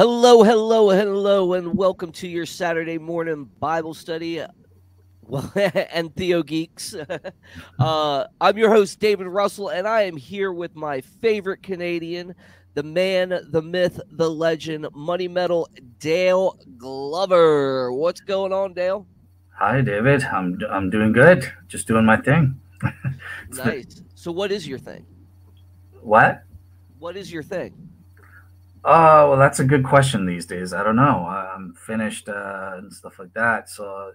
Hello, hello, hello, and welcome to your Saturday morning Bible study. Well, and Theo Geeks. uh, I'm your host, David Russell, and I am here with my favorite Canadian, the man, the myth, the legend, Money Metal, Dale Glover. What's going on, Dale? Hi, David. I'm I'm doing good. Just doing my thing. nice. So, what is your thing? What? What is your thing? Oh, well, that's a good question these days. I don't know. I'm finished uh, and stuff like that. So,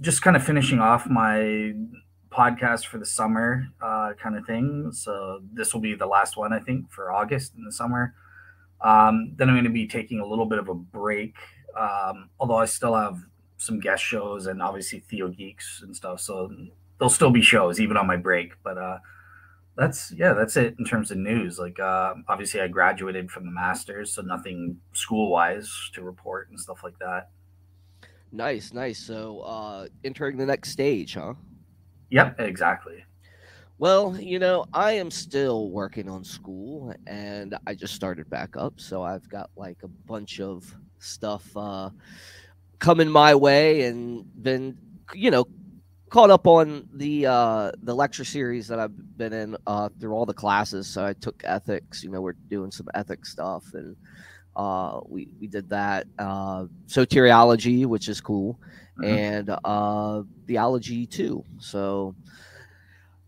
just kind of finishing off my podcast for the summer, uh, kind of thing. So, this will be the last one, I think, for August in the summer. Um, then I'm going to be taking a little bit of a break, um, although I still have some guest shows and obviously Theo Geeks and stuff. So, there'll still be shows even on my break. But uh, that's yeah that's it in terms of news like uh, obviously i graduated from the masters so nothing school wise to report and stuff like that. Nice nice so uh entering the next stage huh? Yep exactly. Well you know i am still working on school and i just started back up so i've got like a bunch of stuff uh coming my way and been you know caught up on the uh, the lecture series that I've been in uh, through all the classes. So I took ethics. You know, we're doing some ethics stuff, and uh, we we did that. Uh, soteriology, which is cool, mm-hmm. and uh, theology too. So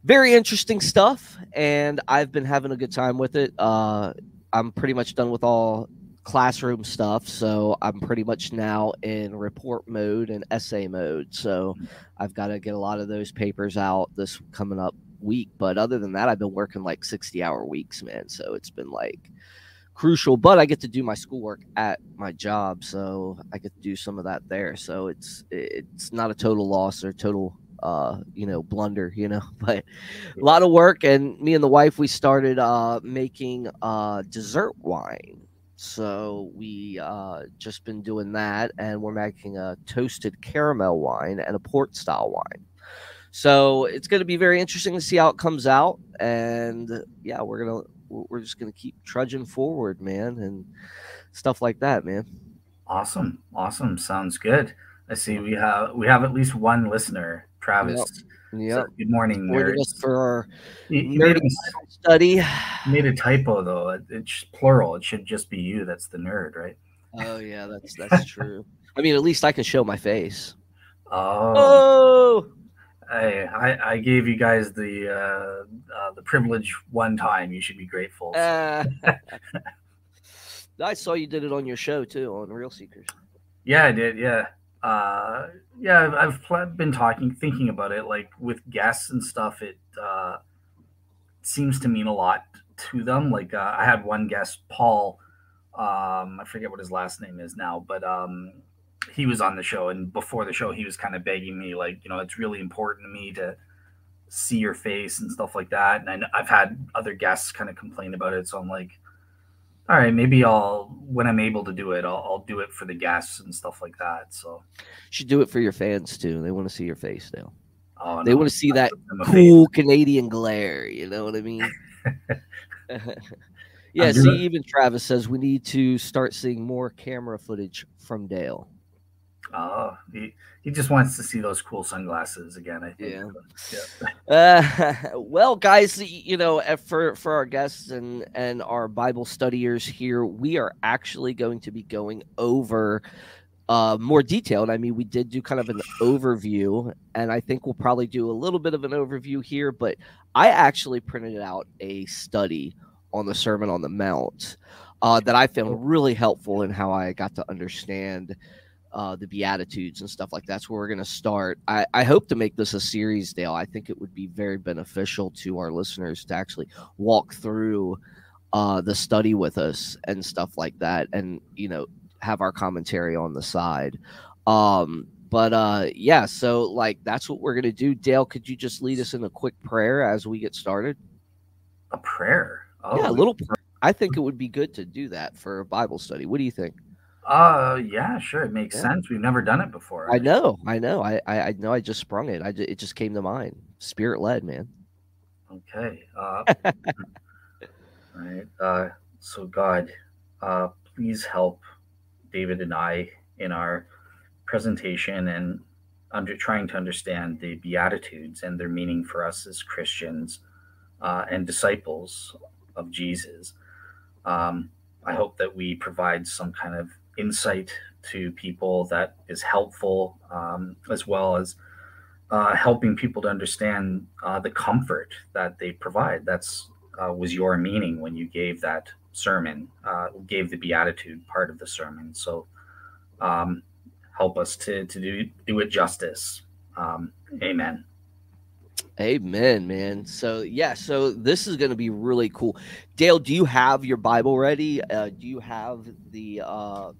very interesting stuff, and I've been having a good time with it. Uh, I'm pretty much done with all classroom stuff. So I'm pretty much now in report mode and essay mode. So. I've got to get a lot of those papers out this coming up week. But other than that, I've been working like 60 hour weeks, man. So it's been like crucial. But I get to do my schoolwork at my job. So I get to do some of that there. So it's it's not a total loss or total uh you know blunder you know but a lot of work and me and the wife we started uh making uh dessert wine so we uh, just been doing that, and we're making a toasted caramel wine and a port style wine. So it's going to be very interesting to see how it comes out, and yeah, we're gonna we're just gonna keep trudging forward, man, and stuff like that, man. Awesome, awesome, sounds good. I see we have we have at least one listener, Travis. Yep. Yeah. So, good morning, nerds. For our made a, study. Made a typo though. It's plural. It should just be you. That's the nerd, right? Oh yeah, that's that's true. I mean, at least I can show my face. Oh. Oh. Hey, I, I gave you guys the uh, uh, the privilege one time. You should be grateful. Uh, I saw you did it on your show too on Real Seekers. Yeah, I did. Yeah, uh, yeah, I've, I've been talking, thinking about it. Like with guests and stuff, it uh, seems to mean a lot to them. Like uh, I had one guest, Paul. Um, I forget what his last name is now, but um, he was on the show, and before the show, he was kind of begging me, like, you know, it's really important to me to see your face and stuff like that. And I, I've had other guests kind of complain about it, so I'm like, all right, maybe I'll when I'm able to do it, I'll, I'll do it for the guests and stuff like that. So you should do it for your fans too. They want to see your face now. Oh, they want to see that cool Canadian glare. You know what I mean? yeah. See, even Travis says we need to start seeing more camera footage from Dale. Oh, he, he just wants to see those cool sunglasses again. I think. Yeah. yeah. Uh, well, guys, you know, uh, for for our guests and and our Bible studiers here, we are actually going to be going over uh, more detailed. I mean, we did do kind of an overview, and I think we'll probably do a little bit of an overview here. But I actually printed out a study on the Sermon on the Mount uh, that I found really helpful in how I got to understand uh, the Beatitudes and stuff like that. that's where we're going to start. I, I hope to make this a series, Dale. I think it would be very beneficial to our listeners to actually walk through uh, the study with us and stuff like that, and you know have our commentary on the side. Um, but uh, yeah, so like that's what we're going to do. Dale, could you just lead us in a quick prayer as we get started? A prayer. Oh, yeah, a little. I think it would be good to do that for a Bible study. What do you think? Uh, yeah, sure. It makes yeah. sense. We've never done it before. I know. I know. I, I, I know. I just sprung it. I just, it just came to mind. Spirit led, man. Okay. Uh, right. Uh, so God, uh, please help David and I in our presentation and under trying to understand the Beatitudes and their meaning for us as Christians uh, and disciples of Jesus. Um, I hope that we provide some kind of insight to people that is helpful, um, as well as uh, helping people to understand uh, the comfort that they provide. That's uh, was your meaning when you gave that sermon, uh, gave the beatitude part of the sermon. So um, help us to to do do it justice. Um, amen. Amen, man. So yeah, so this is going to be really cool. Dale, do you have your Bible ready? Uh, do you have the uh,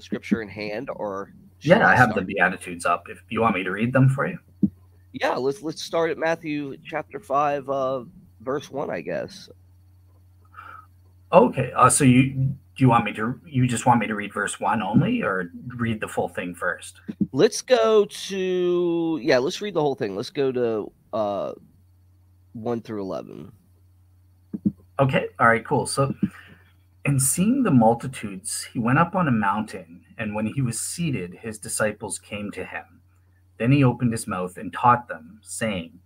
the scripture in hand, or yeah, I, have the Beatitudes up. If you want me to read them for you, yeah, let's let's start at Matthew chapter five, uh, verse one, I guess. Okay, uh, so you do you want me to you just want me to read verse one only, or read the full thing first? Let's go to yeah, let's read the whole thing. Let's go to uh, 1 through 11. Okay. All right, cool. So, and seeing the multitudes, he went up on a mountain, and when he was seated, his disciples came to him. Then he opened his mouth and taught them, saying,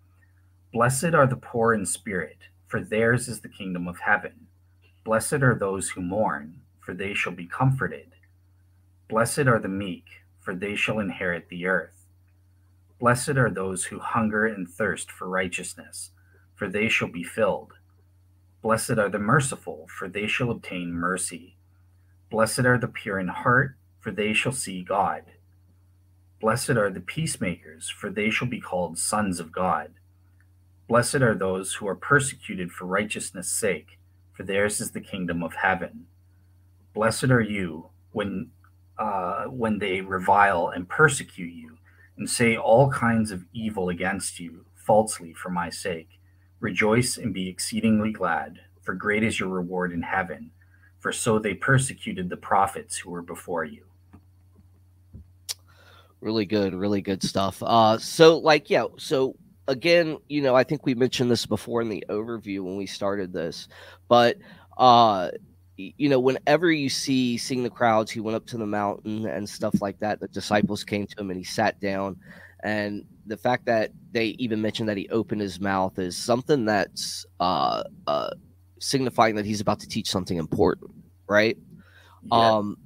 Blessed are the poor in spirit, for theirs is the kingdom of heaven. Blessed are those who mourn, for they shall be comforted. Blessed are the meek, for they shall inherit the earth. Blessed are those who hunger and thirst for righteousness, for they shall be filled. Blessed are the merciful, for they shall obtain mercy. Blessed are the pure in heart, for they shall see God. Blessed are the peacemakers, for they shall be called sons of God. Blessed are those who are persecuted for righteousness' sake, for theirs is the kingdom of heaven. Blessed are you when uh, when they revile and persecute you and say all kinds of evil against you falsely for my sake. Rejoice and be exceedingly glad, for great is your reward in heaven, for so they persecuted the prophets who were before you. Really good, really good stuff. Uh, so, like, yeah, so again, you know, I think we mentioned this before in the overview when we started this, but uh, you know, whenever you see seeing the crowds, he went up to the mountain and stuff like that. The disciples came to him and he sat down. And the fact that they even mentioned that he opened his mouth is something that's uh, uh, signifying that he's about to teach something important, right? Yeah. Um,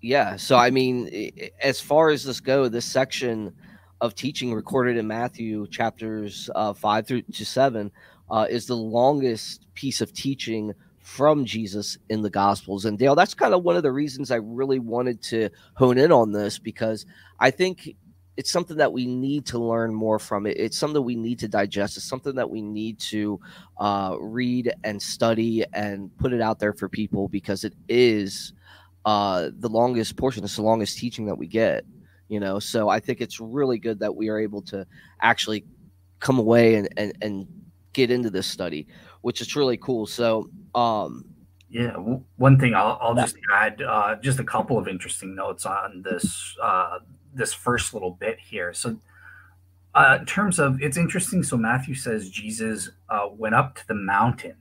yeah. So, I mean, as far as this go, this section of teaching recorded in Matthew chapters uh, five through to seven uh, is the longest piece of teaching from Jesus in the Gospels. And Dale, that's kind of one of the reasons I really wanted to hone in on this because I think it's something that we need to learn more from it. It's something that we need to digest. It's something that we need to uh, read and study and put it out there for people because it is uh, the longest portion. It's the longest teaching that we get. You know, so I think it's really good that we are able to actually come away and and, and get into this study, which is really cool. So um, yeah, one thing I'll, I'll just add uh, just a couple of interesting notes on this uh, this first little bit here. So, uh, in terms of it's interesting. So Matthew says Jesus uh, went up to the mountain.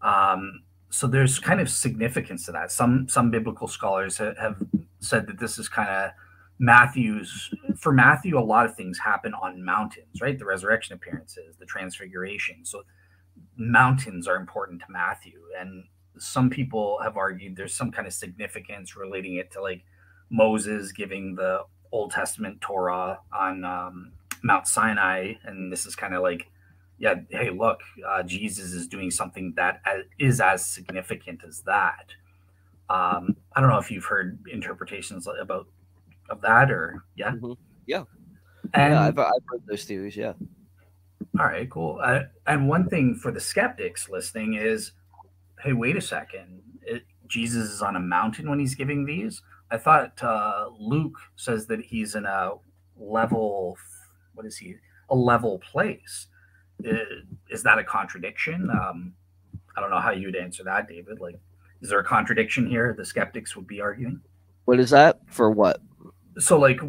Um, so there's kind of significance to that. Some some biblical scholars have said that this is kind of Matthew's for Matthew. A lot of things happen on mountains, right? The resurrection appearances, the transfiguration. So mountains are important to Matthew. And some people have argued there's some kind of significance relating it to like Moses giving the Old Testament Torah on um, Mount Sinai. And this is kind of like, yeah, hey, look, uh, Jesus is doing something that is as significant as that. Um, I don't know if you've heard interpretations about of that or yeah, mm-hmm. yeah, and yeah, I've, I've heard those theories. Yeah, all right, cool. Uh, and one thing for the skeptics listening is, hey, wait a second. It, Jesus is on a mountain when he's giving these. I thought uh, Luke says that he's in a level. What is he? A level place. Is, that a contradiction? Um, I don't know how you'd answer that, David. Like, is there a contradiction here? The skeptics would be arguing. What is that for? What? so like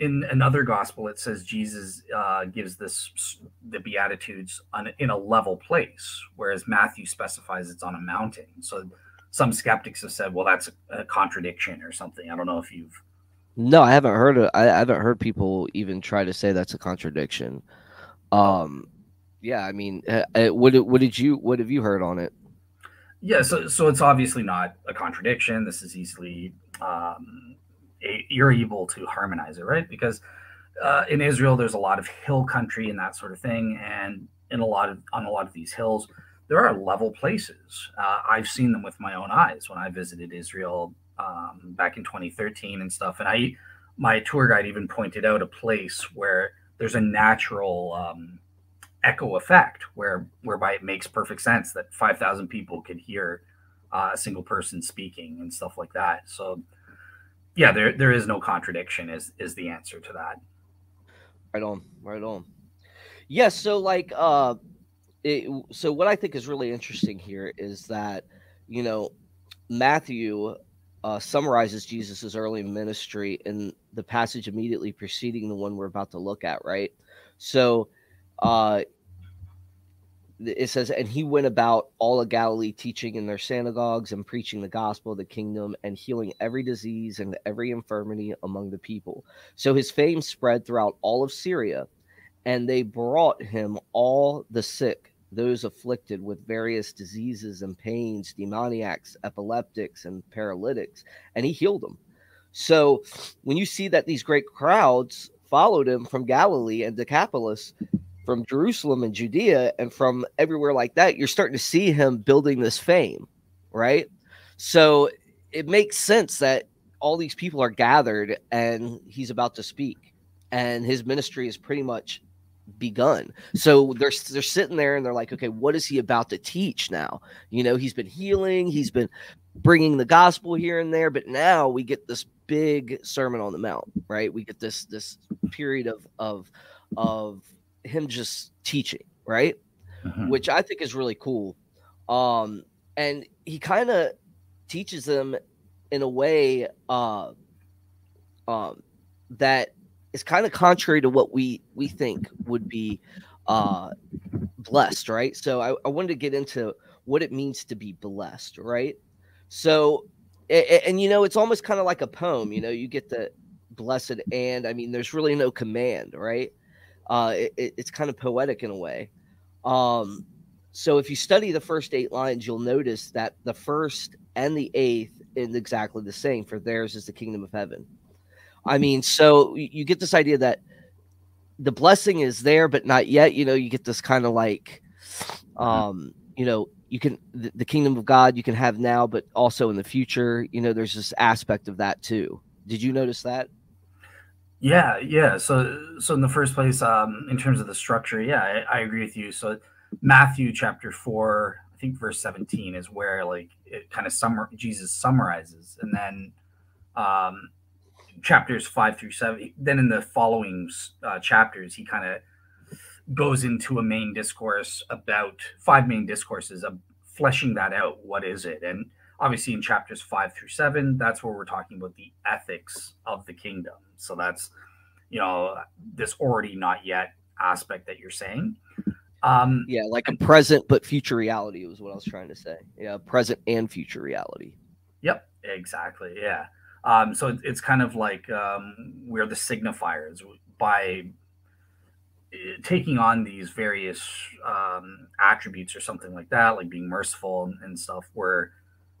in another gospel it says jesus uh, gives this the beatitudes on in a level place whereas matthew specifies it's on a mountain so some skeptics have said, well, that's a, a contradiction or something. I don't know if you've. No, I haven't heard of, I haven't heard people even try to say that's a contradiction. Um, yeah, I mean, uh, uh, what what did you what have you heard on it? Yeah, so so it's obviously not a contradiction. This is easily um, a, you're able to harmonize it, right? Because uh, in Israel, there's a lot of hill country and that sort of thing, and in a lot of on a lot of these hills, there are level places. Uh, I've seen them with my own eyes when I visited Israel um, back in 2013 and stuff. And I, my tour guide even pointed out a place where there's a natural um, echo effect, where whereby it makes perfect sense that 5,000 people could hear uh, a single person speaking and stuff like that. So, yeah, there there is no contradiction. Is is the answer to that? Right on, right on. Yes. Yeah, so like uh it, so what I think is really interesting here is that you know Matthew uh, summarizes Jesus's early ministry in the passage immediately preceding the one we're about to look at, right? So uh, it says, and he went about all of Galilee, teaching in their synagogues and preaching the gospel of the kingdom and healing every disease and every infirmity among the people. So his fame spread throughout all of Syria, and they brought him all the sick those afflicted with various diseases and pains, demoniacs, epileptics, and paralytics, and he healed them. So when you see that these great crowds followed him from Galilee and Decapolis, from Jerusalem and Judea, and from everywhere like that, you're starting to see him building this fame, right? So it makes sense that all these people are gathered and he's about to speak, and his ministry is pretty much begun. So they're they're sitting there and they're like, okay, what is he about to teach now? You know, he's been healing, he's been bringing the gospel here and there, but now we get this big sermon on the mount, right? We get this this period of of of him just teaching, right? Mm-hmm. Which I think is really cool. Um and he kind of teaches them in a way uh um that is kind of contrary to what we we think would be uh blessed right? So I, I wanted to get into what it means to be blessed right? So and, and you know it's almost kind of like a poem you know you get the blessed and i mean there's really no command right? Uh it, it's kind of poetic in a way. Um so if you study the first eight lines you'll notice that the first and the eighth is exactly the same for theirs is the kingdom of heaven I mean, so you get this idea that the blessing is there, but not yet. You know, you get this kind of like, mm-hmm. um, you know, you can the, the, kingdom of God you can have now, but also in the future. You know, there's this aspect of that too. Did you notice that? Yeah, yeah. So, so in the first place, um, in terms of the structure, yeah, I, I agree with you. So, Matthew chapter four, I think verse seventeen is where like it kind of summer Jesus summarizes, and then um, chapters five through seven. Then in the following uh, chapters, he kind of goes into a main discourse about five main discourses of fleshing that out. What is it? And obviously, in chapters five through seven, that's where we're talking about the ethics of the kingdom. So that's you know this already not yet aspect that you're saying. Um, yeah, like a present but future reality was what I was trying to say. Yeah, present and future reality. Yep, exactly. Yeah. Um, so it's kind of like um, we're the signifiers by eh, taking on these various um, attributes or something like that, like being merciful and, and, stuff. We're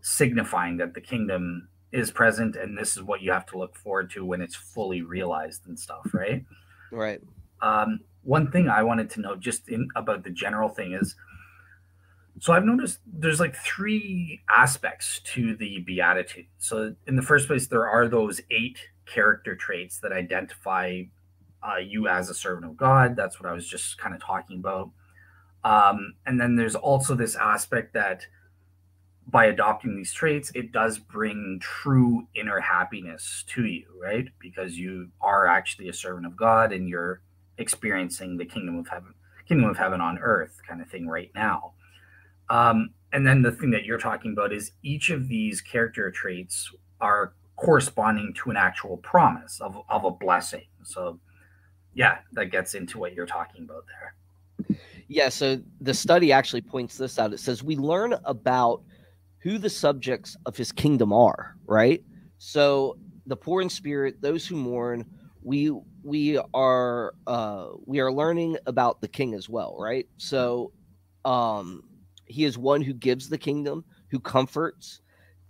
signifying that the kingdom is present, and this is what you have to look forward to when it's fully realized and stuff, right? Right. Um, one thing I wanted to know just in about the general thing is so I've noticed there's like three aspects to the beatitude. So in the first place, there are those eight character traits that identify uh, you as a servant of God. That's what I was just kind of talking about. Um, and then there's also this aspect that by adopting these traits, it does bring true inner happiness to you, right? Because you are actually a servant of God and you're experiencing the kingdom of heaven, kingdom of heaven on earth kind of thing right now. Um, and then the thing that you're talking about is each of these character traits are corresponding to an actual promise of, of a blessing. So, yeah, that gets into what you're talking about there. Yeah, so the study actually points this out. It says we learn about who the subjects of his kingdom are, right? So the poor in spirit, those who mourn, we we are uh we are learning about the king as well, right? So um he is one who gives the kingdom, who comforts,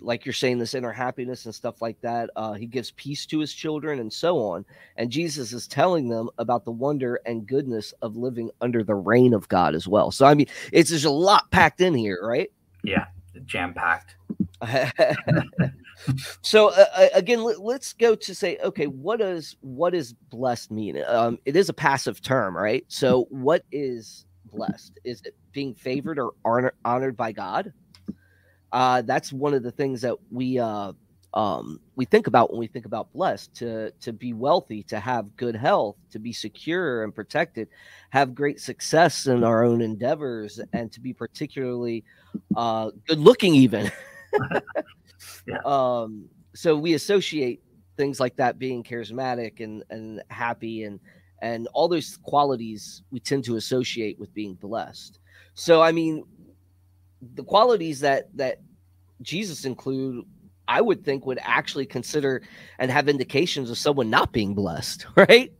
like you're saying, this inner happiness and stuff like that. Uh, he gives peace to his children and so on. And Jesus is telling them about the wonder and goodness of living under the reign of God as well. So, I mean, it's just a lot packed in here, right? Yeah, jam packed. so uh, uh again let, us go to say okay what does what does blessed mean um, it is a passive term right so what is blessed is it being favored or honor, honored by god uh, that's one of the things that we uh, um, we think about when we think about blessed to to be wealthy, to have good health, to be secure and protected, have great success in our own endeavors, and to be particularly uh, good looking, even. yeah. um, so we associate things like that being charismatic and and happy and and all those qualities we tend to associate with being blessed. So I mean, the qualities that that Jesus include, I would think would actually consider and have indications of someone not being blessed, right?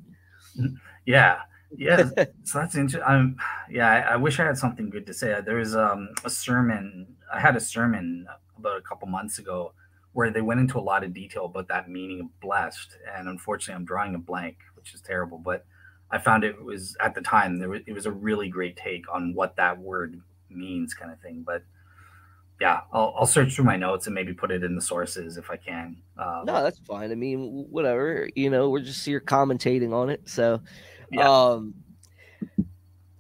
Yeah, yeah. so that's interesting. I'm, yeah, I, I, wish I had something good to say. There was um, a sermon. I had a sermon about a couple months ago where they went into a lot of detail about that meaning of blessed, and unfortunately, I'm drawing a blank, which is terrible. But I found it was at the time there was, it was a really great take on what that word means kind of thing. But yeah, I'll, I'll search through my notes and maybe put it in the sources if I can. Um, no, that's fine. I mean, whatever. You know, we're just here commentating on it. So, yeah. um,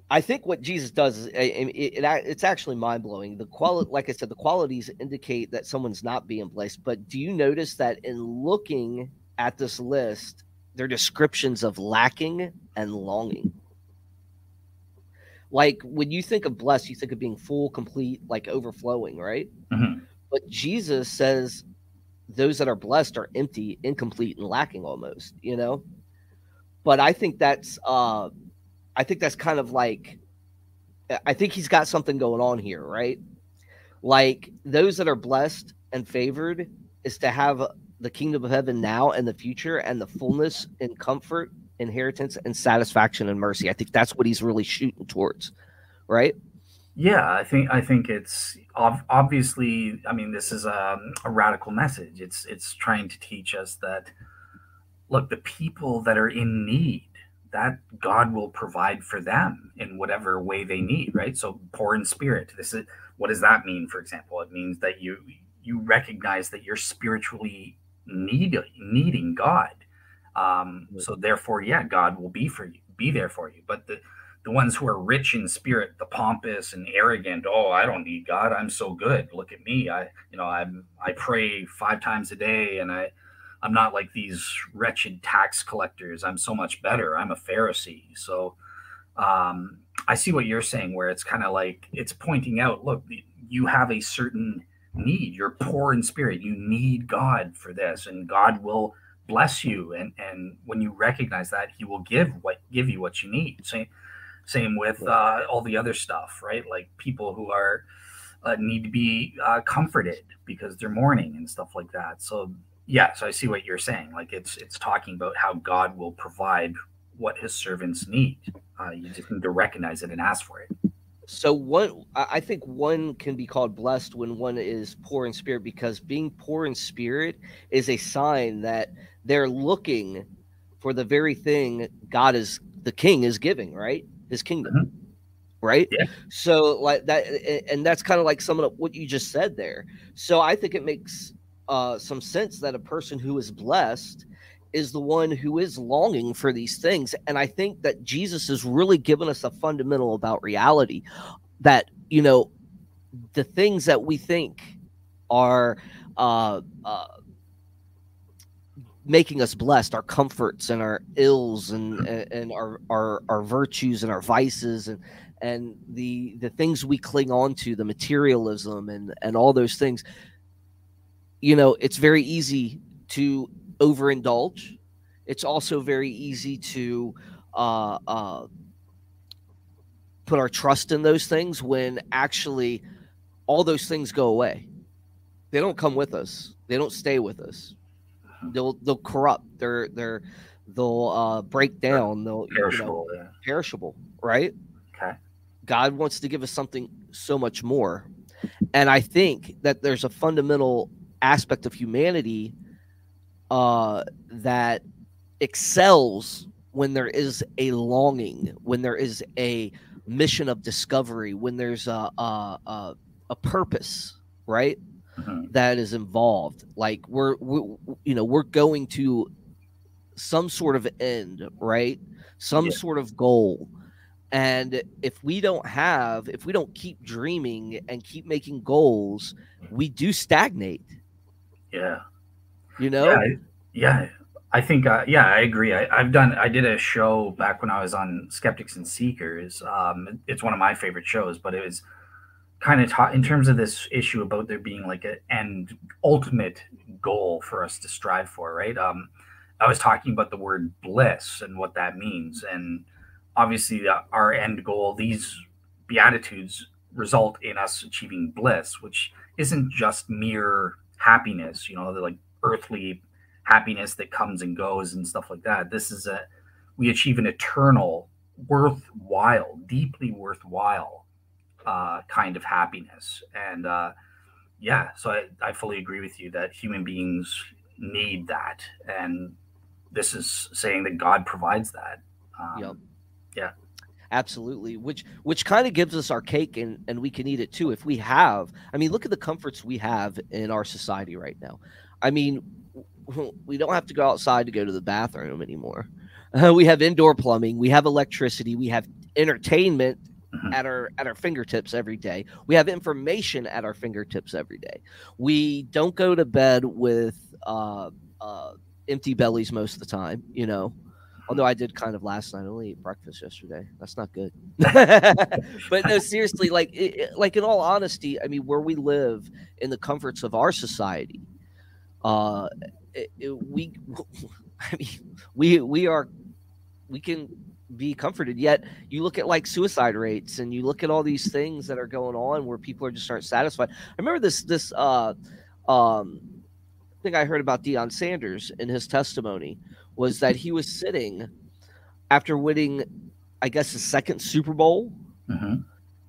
I think what Jesus does is it, it, it it's actually mind blowing. The quality, like I said, the qualities indicate that someone's not being blessed. But do you notice that in looking at this list, their descriptions of lacking and longing? like when you think of blessed, you think of being full, complete, like overflowing, right? Mm-hmm. But Jesus says those that are blessed are empty, incomplete, and lacking almost, you know? But I think that's uh I think that's kind of like I think he's got something going on here, right? Like those that are blessed and favored is to have the kingdom of heaven now and the future and the fullness and comfort inheritance and satisfaction and mercy. I think that's what he's really shooting towards, right? Yeah, I think I think it's obviously. I mean, this is a, a radical message. It's it's trying to teach us that look, the people that are in need, that God will provide for them in whatever way they need. Right. So poor in spirit. This is what does that mean? For example, it means that you you recognize that you're spiritually need, needing God um, so therefore, yeah, God will be for you, be there for you. But the the ones who are rich in spirit, the pompous and arrogant, oh, I don't need God. I'm so good. Look at me. I, you know, I'm I pray five times a day, and I, I'm not like these wretched tax collectors. I'm so much better. I'm a Pharisee. So, um, I see what you're saying, where it's kind of like it's pointing out, look, you have a certain need. You're poor in spirit. You need God for this, and God will bless you. And and when you recognize that he will give what give you what you need. Same same with uh, all the other stuff right? Like people who are uh, need to be uh, comforted because they're mourning and stuff like that. So yeah so i see what you're saying. Like it's it's talking about how god will provide what his servants need. Uh, you just need to recognize it and ask for it so one i think one can be called blessed when one is poor in spirit because being poor in spirit is a sign that they're looking for the very thing god is the king is giving right his kingdom mm-hmm. right yeah. so like that and that's kind of like some of what you just said there so i think it makes uh some sense that a person who is blessed is the one who is longing for these things. And I think that Jesus has really given us a fundamental about reality that, you know, the things that we think are uh, uh, making us blessed, our comforts and our ills and, and our, our, our virtues and our vices and, and the, the things we cling on to, the materialism and, and all those things, you know, it's very easy to overindulge. It's also very easy to uh, uh, put our trust in those things when actually all those things go away, they don't come with us. They don't stay with us. They'll they'll corrupt. They're they're they'll uh, break down. They'll Perishable. You know, yeah. perishable. Right. Okay. God wants to give us something so much more, and I think that there's a fundamental aspect of humanity uh, that excels when there is a longing, when there is a mission of discovery, when there's a a, a, a purpose, right? Mhm. that is involved. Like we're, we, you know, we're going to some sort of end, right? Some Yeah. sort of goal. And if we don't have, if we don't keep dreaming and keep making goals, we do stagnate. Yeah. You know? Yeah, I- yeah. I think, uh, yeah, I agree. I, I've done, I did a show back when I was on Skeptics and Seekers. Um, it's one of my favorite shows, but it was kind of taught in terms of this issue about there being like an end ultimate goal for us to strive for, right? Um, I was talking about the word bliss and what that means. And obviously, uh, our end goal, these beatitudes result in us achieving bliss, which isn't just mere happiness, you know, like earthly happiness that comes and goes and stuff like that. This is a we achieve an eternal, worthwhile, deeply worthwhile uh, kind of happiness. And uh, yeah, so I, I fully agree with you that human beings need that, and this is saying that God provides that. Um, Yep. Yeah. Absolutely. Which which kind of gives us our cake and, and we can eat it too if we have. I mean, look at the comforts we have in our society right now. I mean, we don't have to go outside to go to the bathroom anymore. we have indoor plumbing, we have electricity, we have entertainment Mhm. at our at our fingertips every day. We have information at our fingertips every day. We don't go to bed with uh, uh, empty bellies most of the time, you know. Although I did kind of last night, I only ate breakfast yesterday. That's not good. but no, seriously, like, it- like in all honesty, I mean, where we live in the comforts of our society, uh, it, it- we, I mean, we we are, we can be comforted. Yet you look at like suicide rates, and you look at all these things that are going on where people are just aren't satisfied. I remember this this uh, um, thing I heard about Deion Sanders in his testimony was that he was sitting after winning, I guess, his second Super Bowl, Mhm.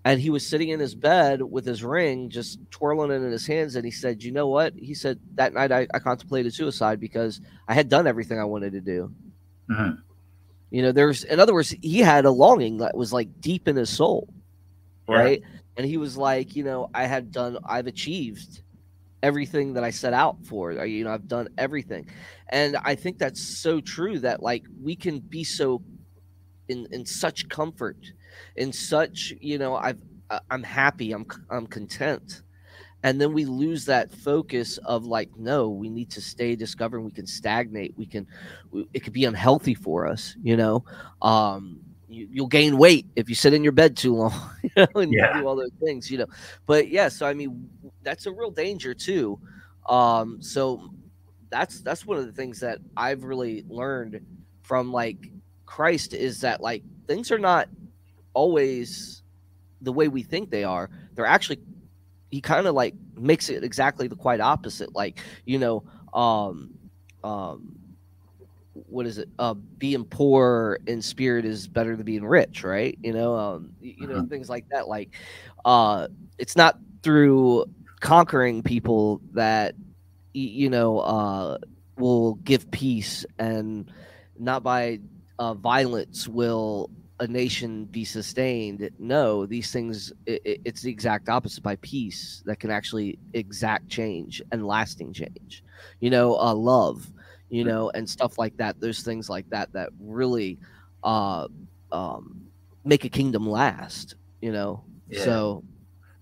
And he was sitting in his bed with his ring, just twirling it in his hands. And he said, "You know what?" He said that night I, I contemplated suicide because I had done everything I wanted to do. Mhm. You know, there's, in other words, he had a longing that was like deep in his soul, Yeah. right? And he was like, you know, I had done, I've achieved everything that I set out for. You know, I've done everything, and I think that's so true that like we can be so in in such comfort, in such you know, I've I- I'm happy, I'm I'm content. And then we lose that focus of like, no, we need to stay discovering. We can stagnate. We can, we, it could be unhealthy for us, you know. Um, you, you'll gain weight if you sit in your bed too long, you know, and you Yeah. do all those things, you know. But yeah, so I mean, that's a real danger too. Um, so that's that's one of the things that I've really learned from like Christ is that like things are not always the way we think they are. They're actually he kind of like makes it exactly the quite opposite. Like, you know, um um what is it? Uh being poor in spirit is better than being rich, right? You know, um you know, Mhm. things like that. Like uh it's not through conquering people that you know uh will give peace and not by uh, violence will a nation be sustained no these things i i- it's the exact opposite by peace that can actually exact change and lasting change you know uh, love you know and stuff like that there's things like that that really uh um make a kingdom last you know Yeah. so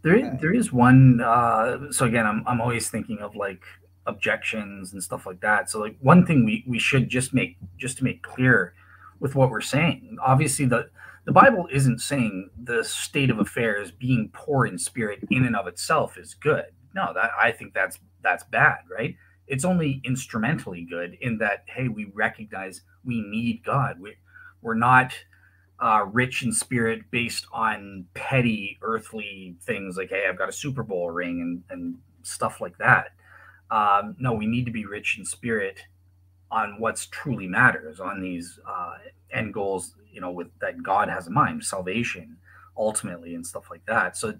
there, there is one. Uh, so again, I'm, I'm always thinking of like objections and stuff like that. So like one thing we, we should just make just to make clear with what we're saying. Obviously, the the Bible isn't saying the state of affairs being poor in spirit in and of itself is good. No, that I think that's that's bad, right? It's only instrumentally good in that hey, we recognize we need God. We we're not uh, rich in spirit based on petty earthly things like hey i've got a super bowl ring and and stuff like that. Um, no, we need to be rich in spirit on what's truly matters, on these uh, end goals, you know, with that God has in mind, salvation, ultimately, and stuff like that. So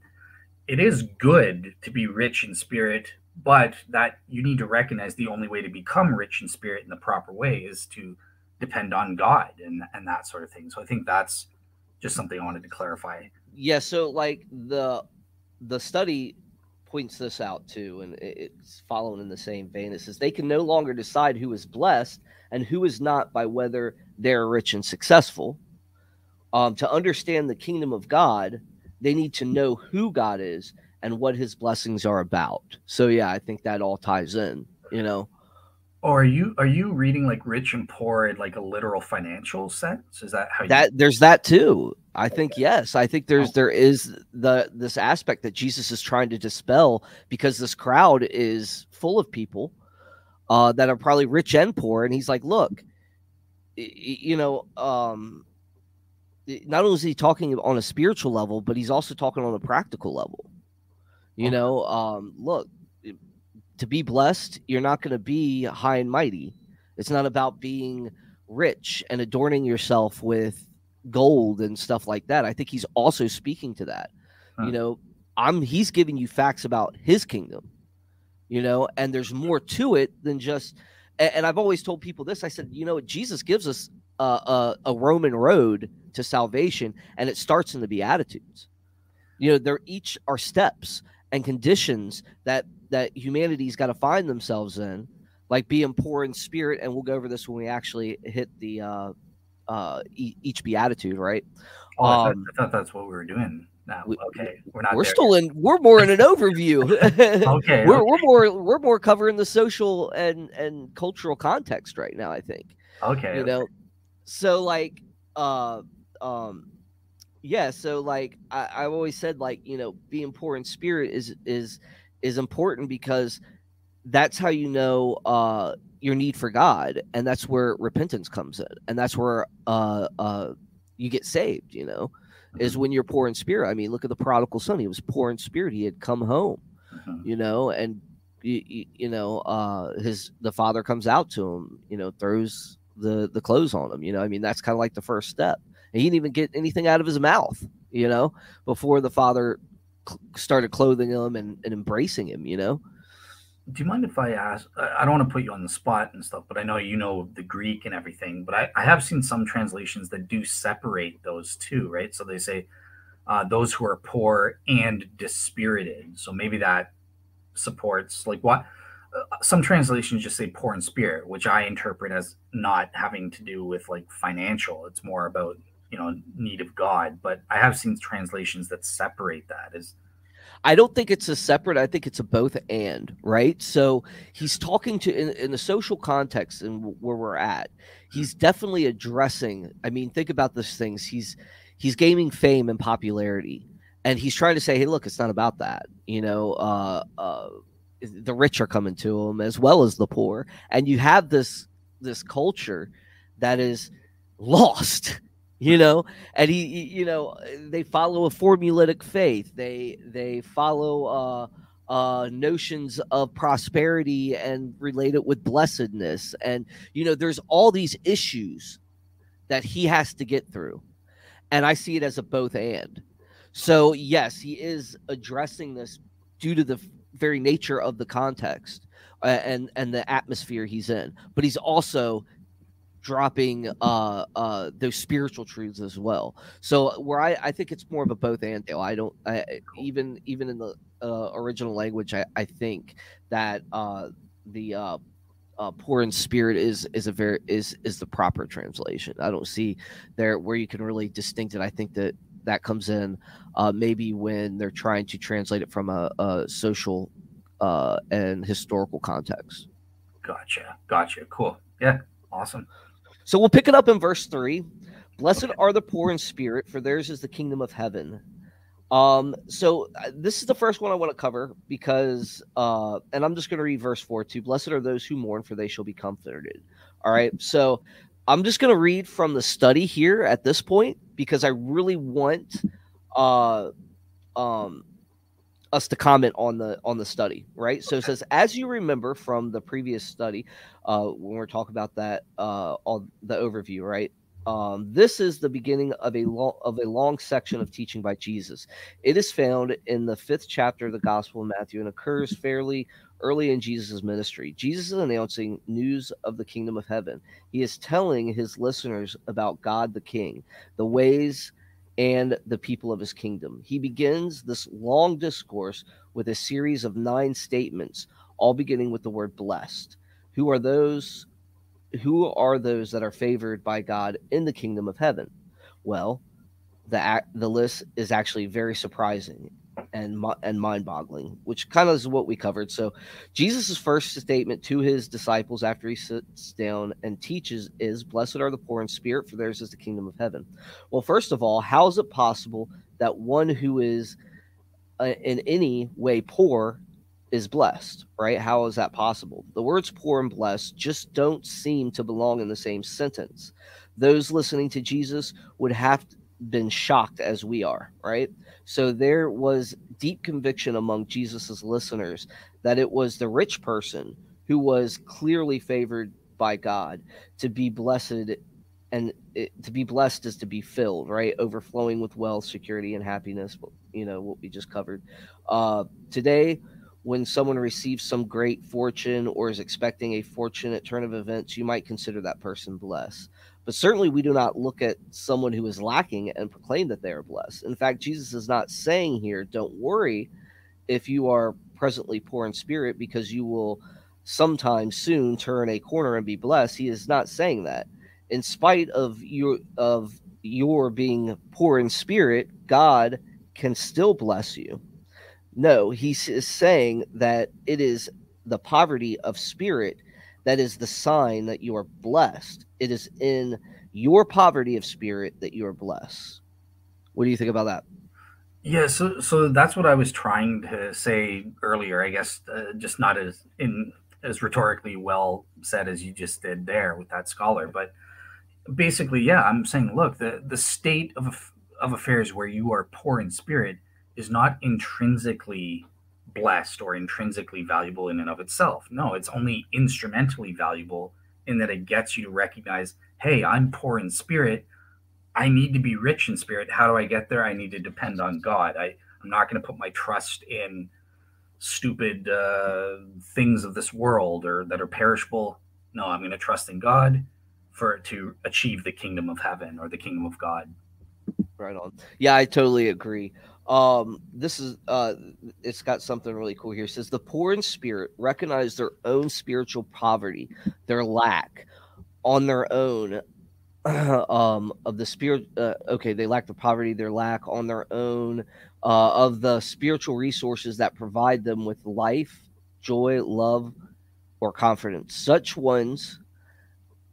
it is good to be rich in spirit, but that you need to recognize the only way to become rich in spirit in the proper way is to depend on God and and that sort of thing. So I think that's just something I wanted to clarify. Yeah, so like the the study points this out too, and it's following in the same vein. It says they can no longer decide who is blessed and who is not by whether they're rich and successful. Um, to understand the kingdom of God, they need to know who God is and what his blessings are about. So yeah, I think that all ties in, you know. Or are you are you reading like rich and poor in like a literal financial sense? Is that how you that there's that too? I think yes. I think there's there is the this aspect that Jesus is trying to dispel because this crowd is full of people uh, that are probably rich and poor, and he's like, look, you know, um, not only is he talking on a spiritual level, but he's also talking on a practical level. You okay. know, um, look, to be blessed, you're not going to be high and mighty. It's not about being rich and adorning yourself with gold and stuff like that. I think he's also speaking to that. Huh. You know, I'm he's giving you facts about his kingdom. You know, and there's more to it than just and, and I've always told people this. I said, you know, Jesus gives us a, a, a Roman road to salvation, and it starts in the Beatitudes. You know, they're each are steps and conditions that that humanity's got to find themselves in, like being poor in spirit. And we'll go over this when we actually hit the uh, uh, e- each beatitude, right? Oh, I, thought, um, I thought that's what we were doing. No, we, okay, we're not. We're still in. We're more in an overview. okay, we're, okay, we're more we're more covering the social and and cultural context right now. I think. Okay. You okay. know, so like, uh, um, yeah. So like, I I always said like you know being poor in spirit is is is important because that's how you know uh, your need for God, and that's where repentance comes in, and that's where uh, uh, you get saved. You know, is mm-hmm. when you're poor in spirit. I mean, look at the prodigal son; he was poor in spirit. He had come home, mm-hmm. you know, and you, you know, uh, his the father comes out to him, you know, throws the the clothes on him. You know, I mean, that's kind of like the first step. And he didn't even get anything out of his mouth, you know, before the father started clothing him and, and embracing him, you know? Do you mind if I ask? I don't want to put you on the spot and stuff, but I know you know the Greek and everything. But I, I have seen some translations that do separate those two, right? So they say uh, those who are poor and dispirited. So maybe that supports like what uh, some translations just say poor in spirit, which I interpret as not having to do with like financial. It's more about you know need of god but i have seen translations that separate that as I don't think it's a separate. I think it's a both and, right? So he's talking to in, in the social context and where we're at. He's definitely addressing. I mean, think about these things. He's he's gaining fame and popularity, and he's trying to say, "Hey, look, it's not about that." You know, uh, uh, the rich are coming to him as well as the poor, and you have this this culture that is lost you know? And he, he, you know they follow a formulaic faith. They they follow uh uh notions of prosperity and relate it with blessedness. And you know there's all these issues that he has to get through. And i see it as a both and. So yes he is addressing this due to the very nature of the context uh, and and the atmosphere he's in. But he's also dropping uh uh those spiritual truths as well so where i i think it's more of a both and deal i don't I, even even in the uh, original language i i think that uh the uh uh, poor in spirit is is a very is is the proper translation. I don't see there where you can really distinct it. I think that that comes in uh, maybe when they're trying to translate it from a, a social uh, and historical context. Gotcha, gotcha, cool, yeah, awesome. So we'll pick it up in verse 3. Blessed are the poor in spirit, for theirs is the kingdom of heaven. Um, so uh, this is the first one I want to cover because, uh, and I'm just going to read verse 4 too. Blessed are those who mourn, for they shall be comforted. All right. So I'm just going to read from the study here at this point because I really want, uh, um, us to comment on the on the study, right? So it says, as you remember from the previous study, uh, when we're talking about that uh, on the overview, right? Um, this is the beginning of a long of a long section of teaching by Jesus. It is found in the fifth chapter of the Gospel of Matthew and occurs fairly early in Jesus' ministry. Jesus is announcing news of the kingdom of heaven. He is telling his listeners about God the King, the ways and the people of his kingdom. He begins this long discourse with a series of nine statements, all beginning with the word blessed. Who are those who are those that are favored by God in the kingdom of heaven? Well, the the list is actually very surprising and and mind-boggling, which kind of is what we covered. So, Jesus' first statement to his disciples after he sits down and teaches is, "Blessed are the poor in spirit, for theirs is the kingdom of heaven." Well, first of all, how is it possible that one who is uh, in any way poor is blessed, right? How is that possible? The words poor and blessed just don't seem to belong in the same sentence. Those listening to Jesus would have been shocked as we are, right? So there was deep conviction among Jesus's listeners that it was the rich person who was clearly favored by God to be blessed and it, to be blessed is to be filled, right? Overflowing with wealth, security, and happiness. You know what we just covered. Uh, today, when someone receives some great fortune or is expecting a fortunate turn of events, you might consider that person blessed. But certainly, we do not look at someone who is lacking and proclaim that they are blessed. In fact, Jesus is not saying here, don't worry if you are presently poor in spirit, because you will sometime soon turn a corner and be blessed. He is not saying that. In spite of your of your being poor in spirit, God can still bless you no, he is saying that it is the poverty of spirit that is the sign that you are blessed. It is in your poverty of spirit that you are blessed. What do you think about that? Yeah, so so that's what I was trying to say earlier. I guess uh, just not as in as rhetorically well said as you just did there with that scholar, but basically, yeah, I'm saying, look, the the state of of affairs where you are poor in spirit is not intrinsically blessed or intrinsically valuable in and of itself. No, it's only instrumentally valuable in that it gets you to recognize, hey, I'm poor in spirit. I need to be rich in spirit. How do I get there? I need to depend on God. I, I'm not going to put my trust in stupid uh, things of this world or that are perishable. No, I'm going to trust in God for to achieve the kingdom of heaven or the kingdom of God. Right on. Yeah, I totally agree. Um, this is uh, it's got something really cool here. It says the poor in spirit recognize their own spiritual poverty, their lack on their own um of the spirit uh, okay they lack the poverty their lack on their own uh, of the spiritual resources that provide them with life joy love or confidence such ones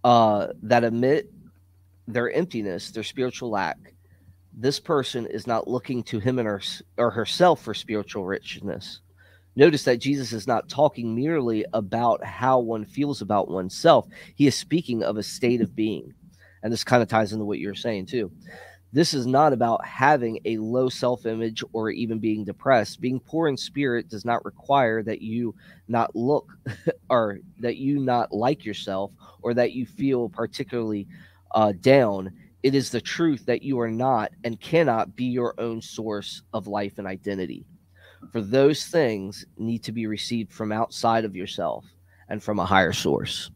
uh that admit their emptiness their spiritual lack this person is not looking to him and her, or herself for spiritual richness. Notice that Jesus is not talking merely about how one feels about oneself. He is speaking of a state of being. And this kind of ties into what you're saying, too. This is not about having a low self image or even being depressed. Being poor in spirit does not require that you not look or that you not like yourself or that you feel particularly uh, down it is the truth that you are not and cannot be your own source of life and identity. For those things need to be received from outside of yourself and from a higher source.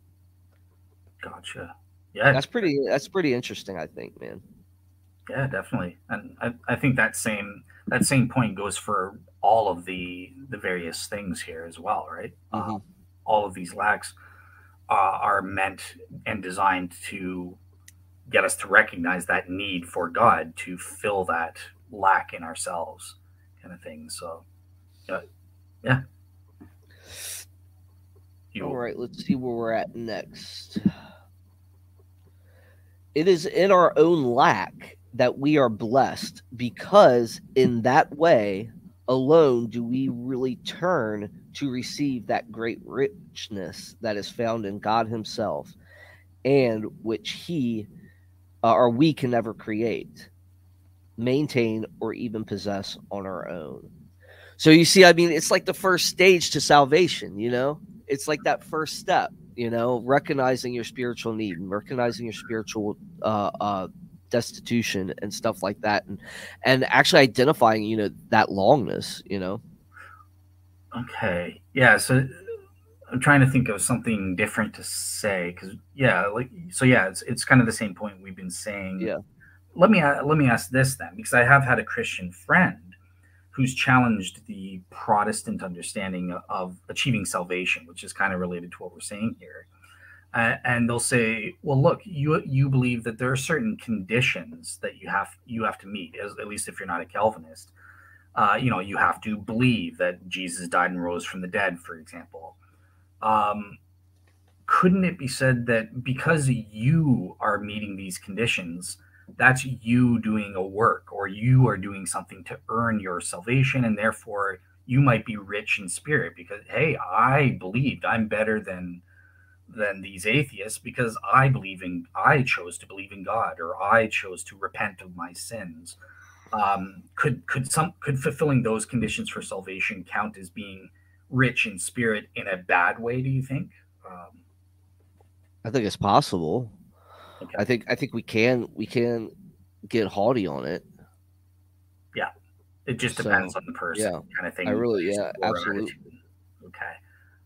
Gotcha. Yeah. That's pretty that's pretty interesting, I think, man. Yeah, definitely. And I, I think that same that same point goes for all of the the various things here as well, right? Mm-hmm. Uh, all of these lacks uh, are meant and designed to get us to recognize that need for God to fill that lack in ourselves, kind of thing. So, uh, yeah. You... All right, let's see where we're at next. It is in our own lack that we are blessed because, in that way alone, do we really turn to receive that great richness that is found in God Himself and which He uh, or we can never create, maintain, or even possess on our own. So you see, I mean, it's like the first stage to salvation, you know? It's like that first step, you know, recognizing your spiritual need and recognizing your spiritual uh, uh, destitution and stuff like that, and and actually identifying, you know, that longness, you know. Okay, yeah. So I'm trying to think of something different to say because yeah, like so yeah, it's it's kind of the same point we've been saying. Yeah. Let me let me ask this then because I have had a Christian friend who's challenged the Protestant understanding of achieving salvation, which is kind of related to what we're saying here. Uh, and they'll say, "Well, look, you you believe that there are certain conditions that you have you have to meet, as, at least if you're not a Calvinist. Uh, you know, you have to believe that Jesus died and rose from the dead, for example. Um, couldn't it be said that because you are meeting these conditions, that's you doing a work or you are doing something to earn your salvation and therefore you might be rich in spirit? Because hey i believed i'm better than than these atheists because i believe in i chose to believe in god or i chose to repent of my sins. Um, could could some could fulfilling those conditions for salvation count as being rich in spirit in a bad way do you think um, i think it's possible Okay. I think I think we can we can get haughty on it. Yeah, it just depends so, on the person, yeah. kind of thing. I really, yeah, absolutely. Attitude. Okay,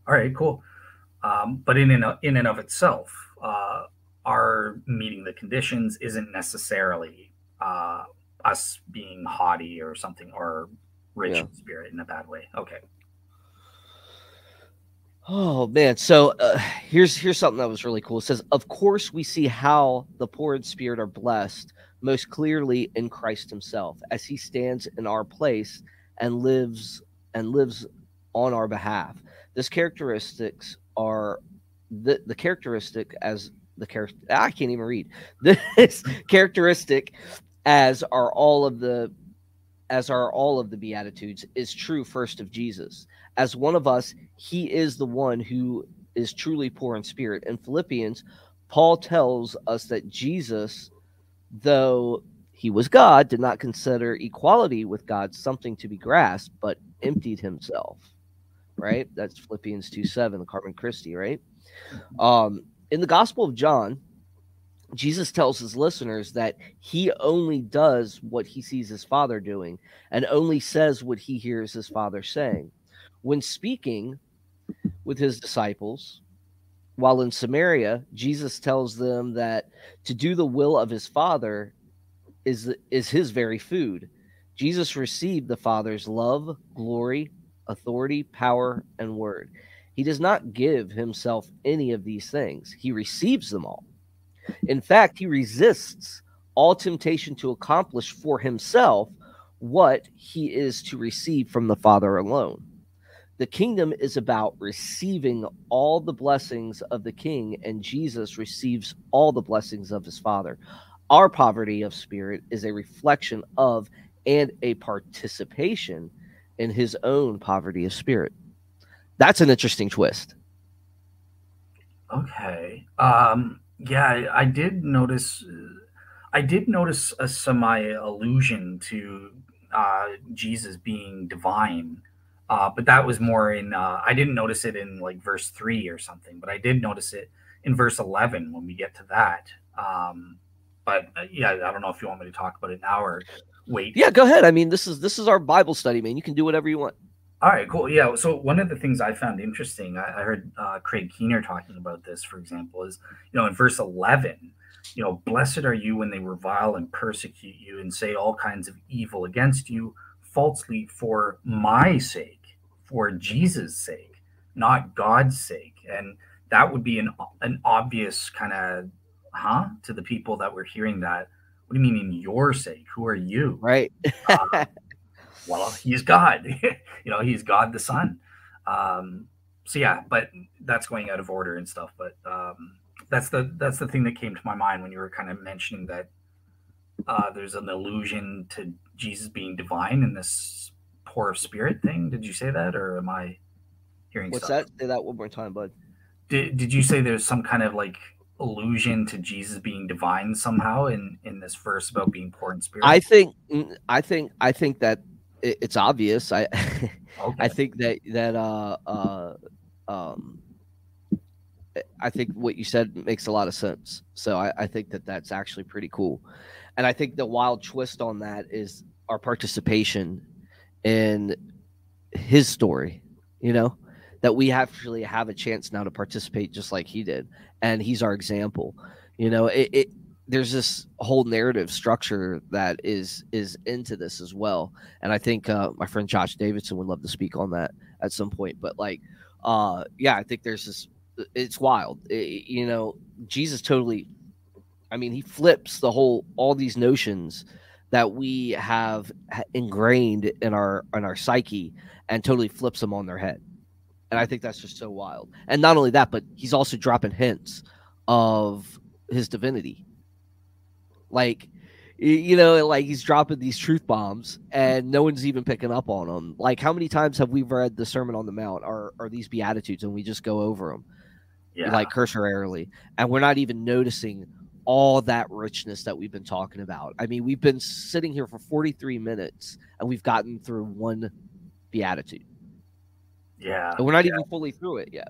all right, cool. Um, but in and in and of itself, uh, our meeting the conditions isn't necessarily uh, us being haughty or something or rich yeah. in spirit in a bad way. Okay. Oh man, so uh, here's here's something that was really cool. It says, "Of course, we see how the poor in spirit are blessed most clearly in Christ Himself, as He stands in our place and lives and lives on our behalf. This characteristics are the the characteristic as the character. I can't even read this characteristic as are all of the as are all of the beatitudes is true first of Jesus." as one of us, he is the one who is truly poor in spirit. In Philippians, Paul tells us that Jesus, though he was God, did not consider equality with God something to be grasped, but emptied himself. Right? That's Philippians 2 7, the Carmen Christi, right? Um, in the Gospel of John, Jesus tells his listeners that he only does what he sees his father doing and only says what he hears his father saying when speaking with his disciples while in Samaria, Jesus tells them that to do the will of his Father is is his very food. Jesus received the Father's love, glory, authority, power, and word. He does not give himself any of these things. He receives them all. In fact, he resists all temptation to accomplish for himself what he is to receive from the Father alone. The kingdom is about receiving all the blessings of the king, and Jesus receives all the blessings of his father. Our poverty of spirit is a reflection of and a participation in his own poverty of spirit. That's an interesting twist. Okay. Um, yeah, I did notice. I did notice a semi allusion to uh, Jesus being divine uh, but that was more in, uh, I didn't notice it in like verse three or something, but I did notice it in verse 11 when we get to that. Um, but uh, yeah, I don't know if you want me to talk about it now or wait. Yeah, go ahead. I mean, this is, this is our Bible study, man. You can do whatever you want. All right, cool. Yeah. So one of the things I found interesting, I, I heard uh, Craig Keener talking about this, for example, is, you know, in verse 11, you know, blessed are you when they revile and persecute you and say all kinds of evil against you falsely for my sake for Jesus' sake, not God's sake. And that would be an an obvious kind of huh to the people that were hearing that. What do you mean in your sake? Who are you? Right. uh, well, he's God. you know, he's God the Son. Um, so yeah, but that's going out of order and stuff. But um, that's the that's the thing that came to my mind when you were kind of mentioning that uh, there's an allusion to Jesus being divine in this poor of spirit thing. Did you say that, or am I hearing? What's stuff? that? Say that one more time, bud. Did Did you say there's some kind of like allusion to Jesus being divine somehow in in this verse about being poor in spirit? I think mm, I think I think that it, it's obvious. I Okay. I think that that uh uh um I think what you said makes a lot of sense. So I, I think that that's actually pretty cool, and I think the wild twist on that is our participation in his story. You know that we actually have a chance now to participate just like he did, and he's our example. You know, it, it there's this whole narrative structure that is is into this as well, and I think uh, my friend Josh Davidson would love to speak on that at some point. But like, uh, yeah, I think there's this. It's wild, It- you know. Jesus totally. I mean, he flips the whole all these notions that we have ingrained in our in our psyche and totally flips them on their head. And I think that's just so wild. And not only that, but he's also dropping hints of his divinity. Like, you know, like he's dropping these truth bombs and no one's even picking up on them. Like, how many times have we read the Sermon on the Mount or, or these Beatitudes and we just go over them yeah. like cursorily and we're not even noticing all that richness that we've been talking about. I mean, we've been sitting here for 43 minutes and we've gotten through one Beatitude. yeah. And we're not even fully through it yet.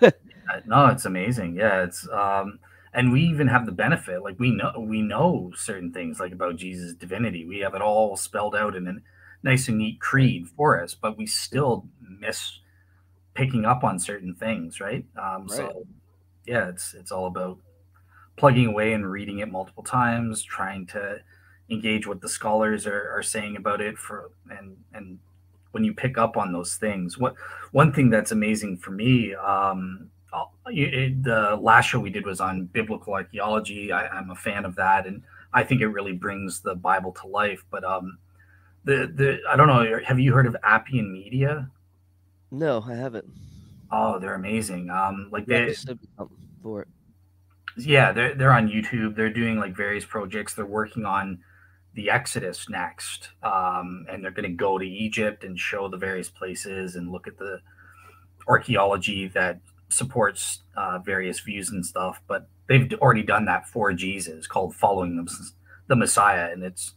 Uh, No, it's amazing. Yeah, it's um and we even have the benefit like we know we know certain things like about Jesus' divinity. We have it all spelled out in a nice and neat creed for us, but we still miss picking up on certain things, right? Um Right. so yeah, it's it's all about plugging away and reading it multiple times, trying to engage what the scholars are, are saying about it for and and when you pick up on those things what one thing that's amazing for me um it- the last show we did was on biblical archaeology. I, i'm a fan of that and i think it really brings the bible to life but um the the i don't know have you heard of appian media? No, I haven't. oh they're amazing. Um like Yeah, they just send me something for it. yeah they're, they're on youtube. They're doing like various projects. They're working on the exodus next um, and they're going to go to egypt and show the various places and look at the archaeology that supports uh, various views and stuff but they've already done that for jesus called following the, the messiah and it's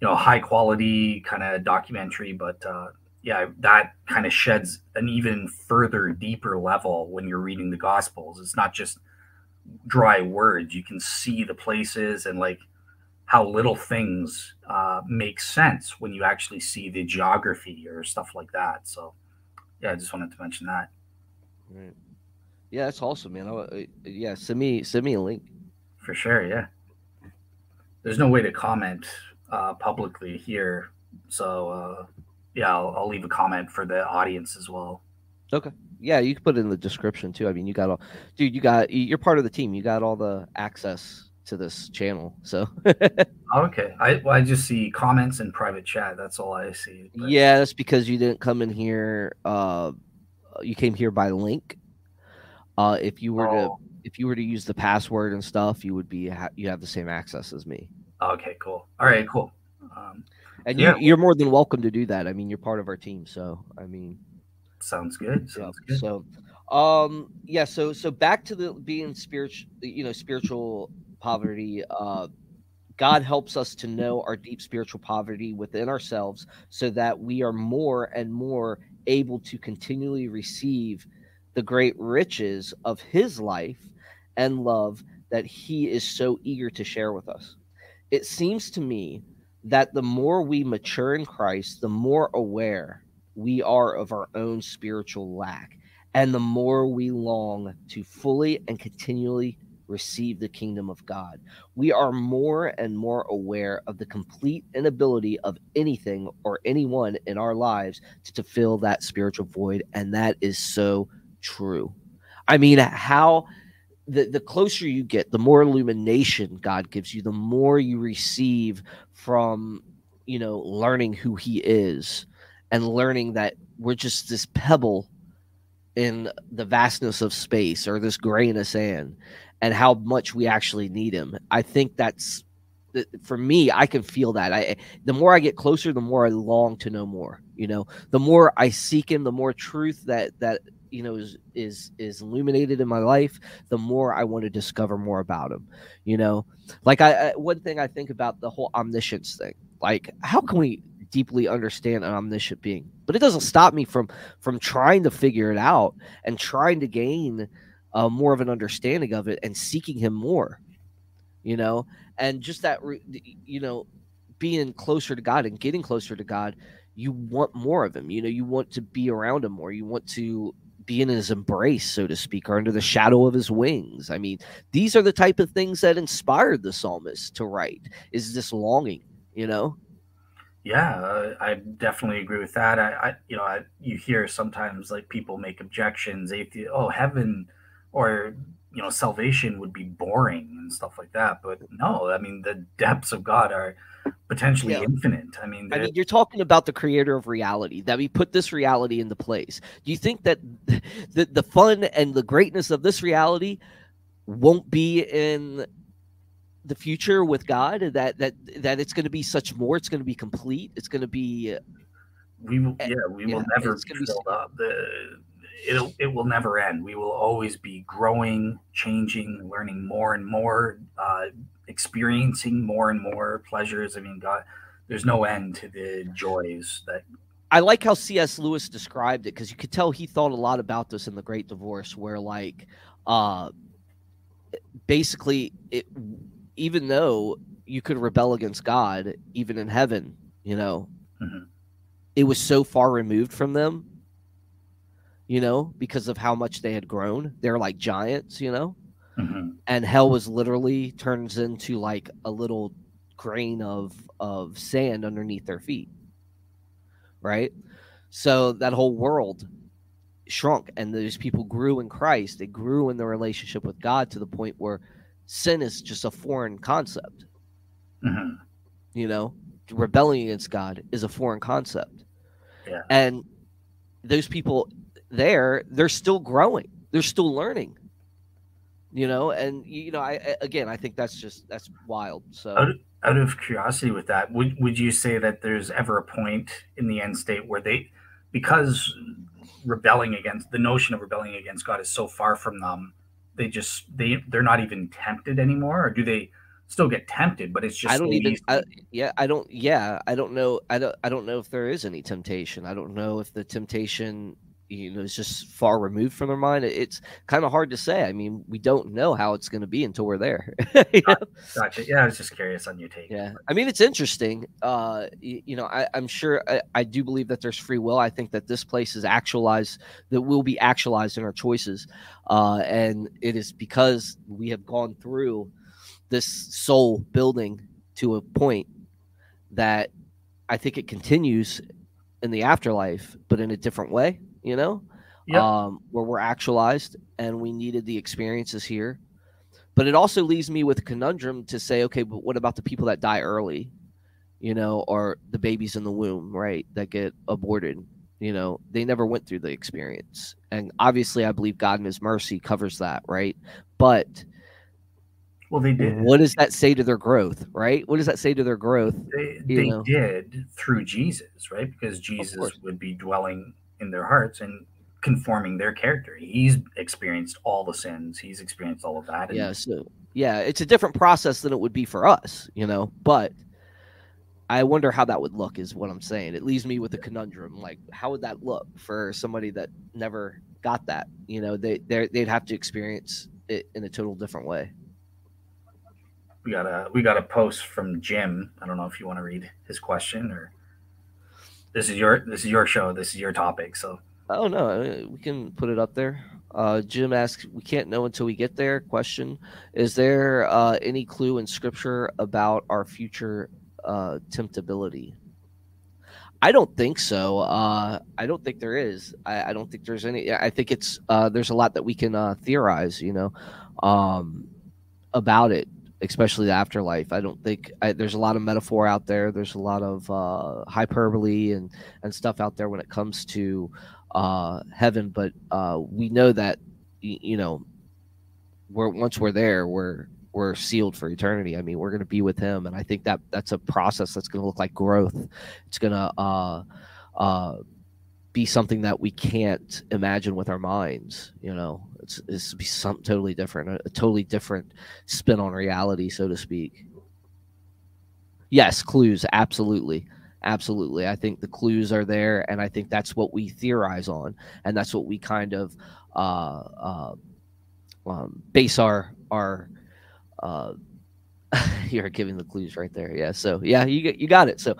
you know high quality kind of documentary but uh, yeah that kind of sheds an even further deeper level when you're reading the gospels. It's not just dry words. You can see the places and like how little things uh, make sense when you actually see the geography or stuff like that. So yeah i just wanted to mention that. Right. Yeah, that's awesome, man. I, I- yeah, send me send me a link. for sure yeah there's no way to comment uh, publicly here so uh, yeah I'll, I'll leave a comment for the audience as well Okay. Yeah, you can put it in the description too. I mean, you got all, dude. You got you're part of the team. You got all the access to this channel. So okay i, well, I just see comments and private chat that's all i see but- yeah, that's because you didn't come in here. Uh, you came here by link. Uh, if you were to Oh, if you were to use the password and stuff, you would be ha- you have the same access as me. okay cool all right cool um, And Yeah. you, you're more than welcome to do that. I mean, you're part of our team, so I mean, sounds good yeah. sounds good So, um, yeah. So, so back to the being spiritual, you know, spiritual poverty. Uh, God helps us to know our deep spiritual poverty within ourselves, so that we are more and more able to continually receive the great riches of His life and love that He is so eager to share with us. It seems to me that the more we mature in Christ, the more aware we are of our own spiritual lack, and the more we long to fully and continually receive the kingdom of God. We are more and more aware of the complete inability of anything or anyone in our lives to, fill that spiritual void, and that is so true. I mean, how the, the closer you get, the more illumination God gives you, the more you receive from, you know, learning who He is and learning that we're just this pebble in the vastness of space or this grain of sand and how much we actually need him. I think that's for me, I can feel that. I the more I get closer, the more I long to know more. You know, the more I seek him, the more truth that that you know is is is illuminated in my life, the more I want to discover more about him. You know, like I, I one thing I think about the whole omniscience thing. Like, how can we deeply understand an omniscient being. But it doesn't stop me from from trying to figure it out and trying to gain uh, more of an understanding of it and seeking Him more. You know, and just that you know being closer to God and getting closer to God, you want more of Him. You know, you want to be around Him more. You want to be in his embrace, so to speak, or under the shadow of his wings. I mean, these are the type of things that inspired the psalmist to write. Is this longing, you know? Yeah, uh, I definitely agree with that. I, I you know, I, you hear sometimes like people make objections. Athe- oh, heaven or you know, salvation would be boring and stuff like that. But no, I mean, the depths of God are potentially yeah. infinite. I mean, I mean, you're talking about the creator of reality that we put this reality into place. Do you think that the the fun and the greatness of this reality won't be in the future with God? That that that it's going to be such more. It's going to be complete. It's going to be. We will, eh, yeah, we yeah, will never be filled be, up. The it'll it will never end. We will always be growing, changing, learning more and more, uh, experiencing more and more pleasures. I mean, God, there's no end to the joys that. I like how C.S. Lewis described it because you could tell he thought a lot about this in the Great Divorce, where like, uh, basically, it even though you could rebel against God, even in heaven, you know, mm-hmm. it was so far removed from them you know, because of how much they had grown. They're like giants, you know. Mm-hmm. And hell was literally turns into like a little grain of of sand underneath their feet. Right? So that whole world shrunk and those people grew in Christ. They grew in their relationship with God to the point where sin is just a foreign concept. Mm-hmm. You know, rebelling against God is a foreign concept. Yeah. And those people there, they're still growing. They're still learning. You know, and you know, I again, I think that's just that's wild. So out of, out of curiosity with that, would would you say that there's ever a point in the end state where they because rebelling against the notion of rebelling against God is so far from them, they just they they're not even tempted anymore, or do they still get tempted? But it's just I don't even I, yeah I don't yeah I don't know I don't I don't know if there is any temptation. I don't know if the temptation you know it's just far removed from their mind. It's kind of hard to say. I mean we don't know how it's going to be until we're there gotcha. Yeah i was just curious on your take. Yeah. I mean it's interesting uh you, you know I, am sure I, I, do believe that there's free will. I think that this place is actualized that will be actualized in our choices uh and it is because we have gone through this soul building to a point that i think it continues in the afterlife but in a different way you know, yep. um, where we're actualized and we needed the experiences here. But it also leaves me with a conundrum to say, okay, but what about the people that die early, you know, or the babies in the womb, right, that get aborted? You know, they never went through the experience. And obviously, I believe God in His mercy covers that, right? But well, they did. What does that say to their growth, right? What does that say to their growth? They, they did through Jesus, right? Because Jesus would be dwelling in their hearts and conforming their character. He's experienced all the sins. He's experienced all of that. And... yeah. So yeah, it's a different process than it would be for us, you know. But I wonder how that would look. Is what I'm saying. It leaves me with a conundrum. Like, how would that look for somebody that never got that? You know, they they they'd have to experience it in a total different way. We got a we got a post from Jim. I don't know if you want to read his question or this is your this is your show. This is your topic. So. Oh no, we can put it up there. Uh, Jim asks, "We can't know until we get there." Question: Is there uh, any clue in Scripture about our future uh, temptability? I don't think so. Uh, I don't think there is. I, I, don't think there's any. I think it's uh, there's a lot that we can uh, theorize, you know, um, about it especially the afterlife. I don't think I, there's a lot of metaphor out there. There's a lot of uh, hyperbole and and stuff out there when it comes to uh, heaven. But uh, we know that you know we're once we're there, we're we're sealed for eternity. I mean, we're going to be with Him, and I think that that's a process that's going to look like growth. It's going to uh, uh, be something that we can't imagine with our minds. You know, it's it's be something totally different, a, a totally different spin on reality, so to speak. Yes, clues, absolutely, Absolutely. I think the clues are there, and I think that's what we theorize on, and that's what we kind of uh, uh, um, base our our. Uh, you're giving the clues right there. Yeah. So yeah, you you got it. So,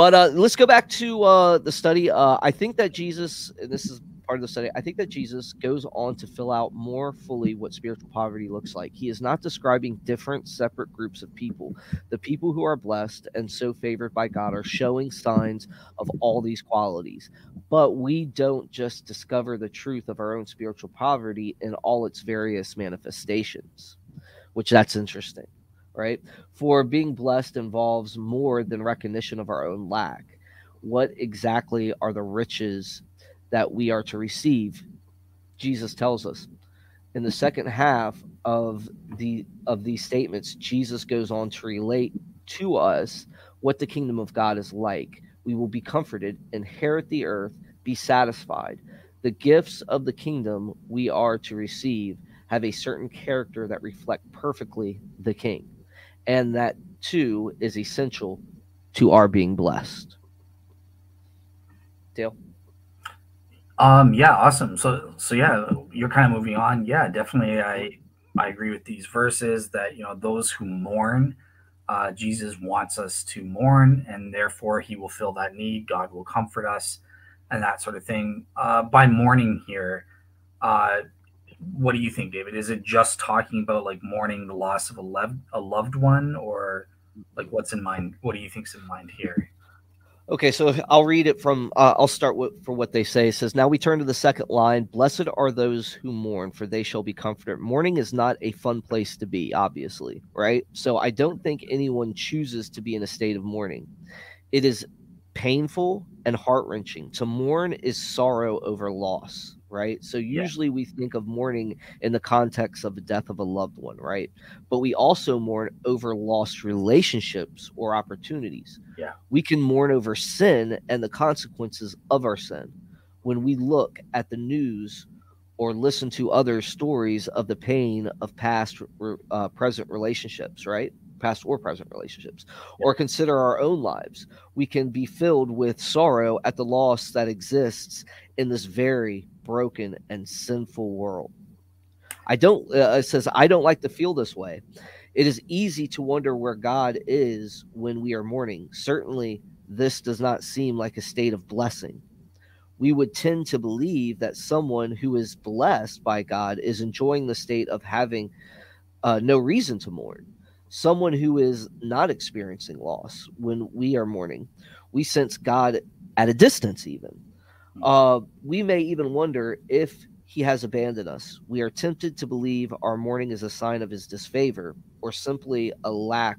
but uh, let's go back to uh, the study. Uh, I think that Jesus, and this is part of the study, I think that Jesus goes on to fill out more fully what spiritual poverty looks like. He is not describing different separate groups of people. The people who are blessed and so favored by God are showing signs of all these qualities. But we don't just discover the truth of our own spiritual poverty in all its various manifestations, which that's interesting, right? For being blessed involves more than recognition of our own lack. What exactly are the riches that we are to receive. Jesus tells us. In the second half of the of these statements, Jesus goes on to relate to us what the kingdom of God is like. We will be comforted, inherit the earth, be satisfied. The gifts of the kingdom we are to receive have a certain character that reflect perfectly the king. And that too is essential to our being blessed. Dale? Um, yeah, awesome. So, so yeah, you're kind of moving on. Yeah, definitely. I, I agree with these verses that, you know, those who mourn, uh, Jesus wants us to mourn and therefore he will fill that need. God will comfort us and that sort of thing. Uh, by mourning here, uh, what do you think, David? Is it just talking about like mourning the loss of a, loved a loved one or like what's in mind? What do you think's in mind here? Okay, so I'll read it from. Uh, I'll start with for what they say. It says, "Now we turn to the second line. Blessed are those who mourn, for they shall be comforted." Mourning is not a fun place to be, obviously, right? So I don't think anyone chooses to be in a state of mourning. It is painful and heart wrenching. To mourn is sorrow over loss right? So usually yeah. we think of mourning in the context of the death of a loved one, right? But we also mourn over lost relationships or opportunities. Yeah. We can mourn over sin and the consequences of our sin. When we look at the news or listen to other stories of the pain of past uh, present relationships, right? past or present relationships, or consider our own lives. We can be filled with sorrow at the loss that exists in this very broken and sinful world. I don't, uh, it says, I don't like to feel this way. It is easy to wonder where God is when we are mourning. Certainly, this does not seem like a state of blessing. We would tend to believe that someone who is blessed by God is enjoying the state of having uh, no reason to mourn. Someone who is not experiencing loss when we are mourning, we sense God at a distance, even. Uh, we may even wonder if he has abandoned us. We are tempted to believe our mourning is a sign of his disfavor or simply a lack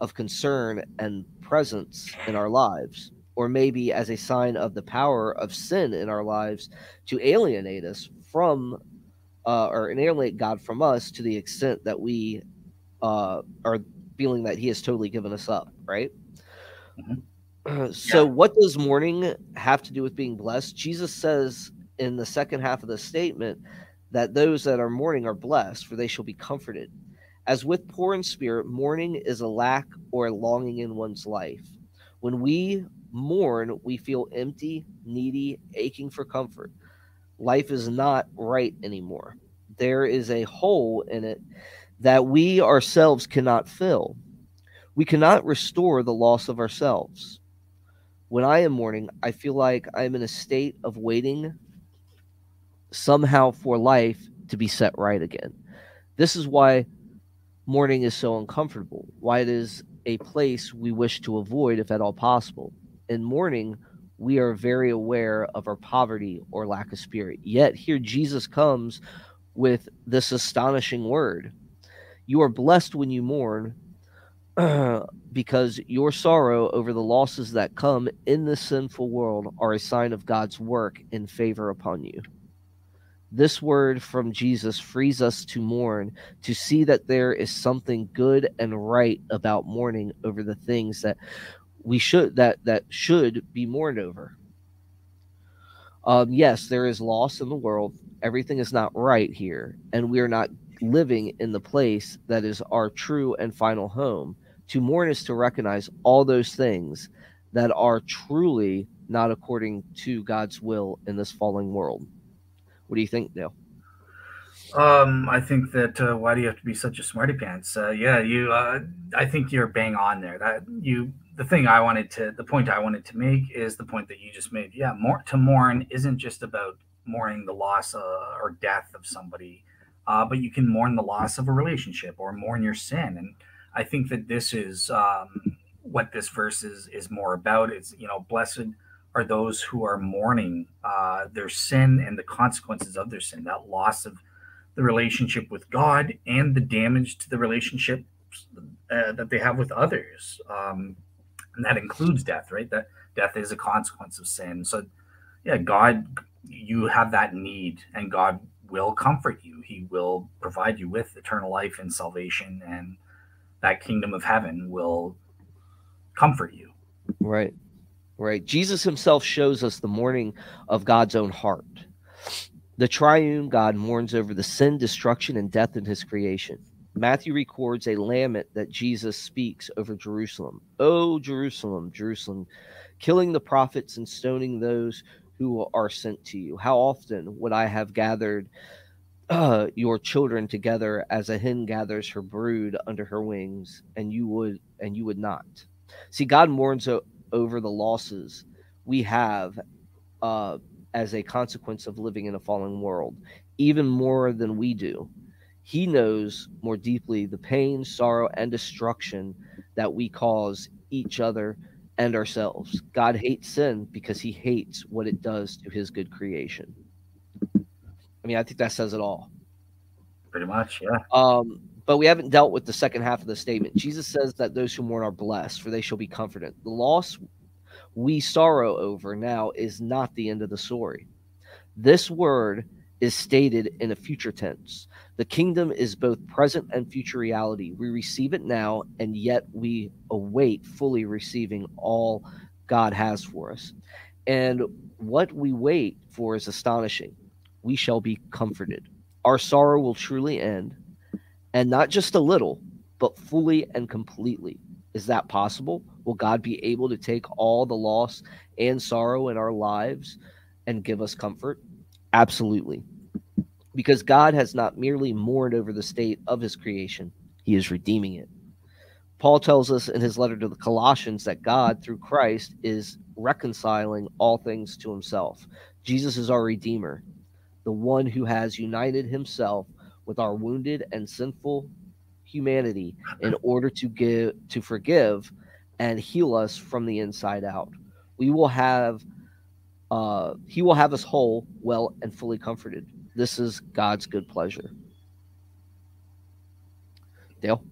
of concern and presence in our lives, or maybe as a sign of the power of sin in our lives to alienate us from uh, or alienate God from us to the extent that we uh, are feeling that he has totally given us up, right? Mm-hmm. so yeah. what does mourning have to do with being blessed? Jesus says in the second half of the statement that those that are mourning are blessed for they shall be comforted. As with poor in spirit mourning is a lack or a longing in one's life. When we mourn we feel empty needy aching for comfort. Life is not right anymore. There is a hole in it that we ourselves cannot fill. We cannot restore the loss of ourselves when I am mourning, I feel like I'm in a state of waiting somehow for life to be set right again. This is why mourning is so uncomfortable, why it is a place we wish to avoid if at all possible. In mourning, we are very aware of our poverty or lack of spirit. Yet here Jesus comes with this astonishing word. You are blessed when you mourn, because your sorrow over the losses that come in this sinful world are a sign of God's work in favor upon you. This word from Jesus frees us to mourn, to see that there is something good and right about mourning over the things that we should that that should be mourned over. Um, yes, there is loss in the world. Everything is not right here, and we are not living in the place that is our true and final home to mourn is to recognize all those things that are truly not according to God's will in this falling world. What do you think, Dale? Um, I think that uh, why do you have to be such a smarty pants? Uh, yeah, you. Uh, I think you're bang on there. That you. The thing I wanted to, the point I wanted to make is the point that you just made. Yeah, more to mourn isn't just about mourning the loss uh, or death of somebody, uh, but you can mourn the loss of a relationship or mourn your sin. And I think that this is um, what this verse is is more about. It's you know, blessed are those who are mourning uh, their sin and the consequences of their sin, that loss of the relationship with God and the damage to the relationship uh, that they have with others. Um, and that includes death, right? That death is a consequence of sin. So, yeah, God, you have that need, and God will comfort you. He will provide you with eternal life and salvation, and that kingdom of heaven will comfort you. Right. Right. Jesus himself shows us the mourning of God's own heart. The triune God mourns over the sin, destruction, and death in his creation. Matthew records a lament that Jesus speaks over Jerusalem. Oh, Jerusalem, Jerusalem, killing the prophets and stoning those who are sent to you. How often would I have gathered uh, your children together as a hen gathers her brood under her wings, and you would and you would not. See, God mourns o- over the losses we have uh, as a consequence of living in a fallen world, even more than we do. He knows more deeply the pain, sorrow, and destruction that we cause each other and ourselves. God hates sin because he hates what it does to his good creation. I mean, I think that says it all. Pretty much, yeah. Um, but we haven't dealt with the second half of the statement. Jesus says that those who mourn are blessed, for they shall be comforted. The loss we sorrow over now is not the end of the story. This word is stated in a future tense. The kingdom is both present and future reality. We receive it now, and yet we await fully receiving all God has for us. And what we wait for is astonishing. We shall be comforted. Our sorrow will truly end, and not just a little, but fully and completely. Is that possible? Will God be able to take all the loss and sorrow in our lives and give us comfort? Absolutely. Because God has not merely mourned over the state of his creation, he is redeeming it. Paul tells us in his letter to the Colossians that God, through Christ, is reconciling all things to himself. Jesus is our Redeemer, the one who has united himself with our wounded and sinful humanity in order to give to forgive and heal us from the inside out. We will have uh, he will have us whole, well, and fully comforted. This is God's good pleasure. Dale?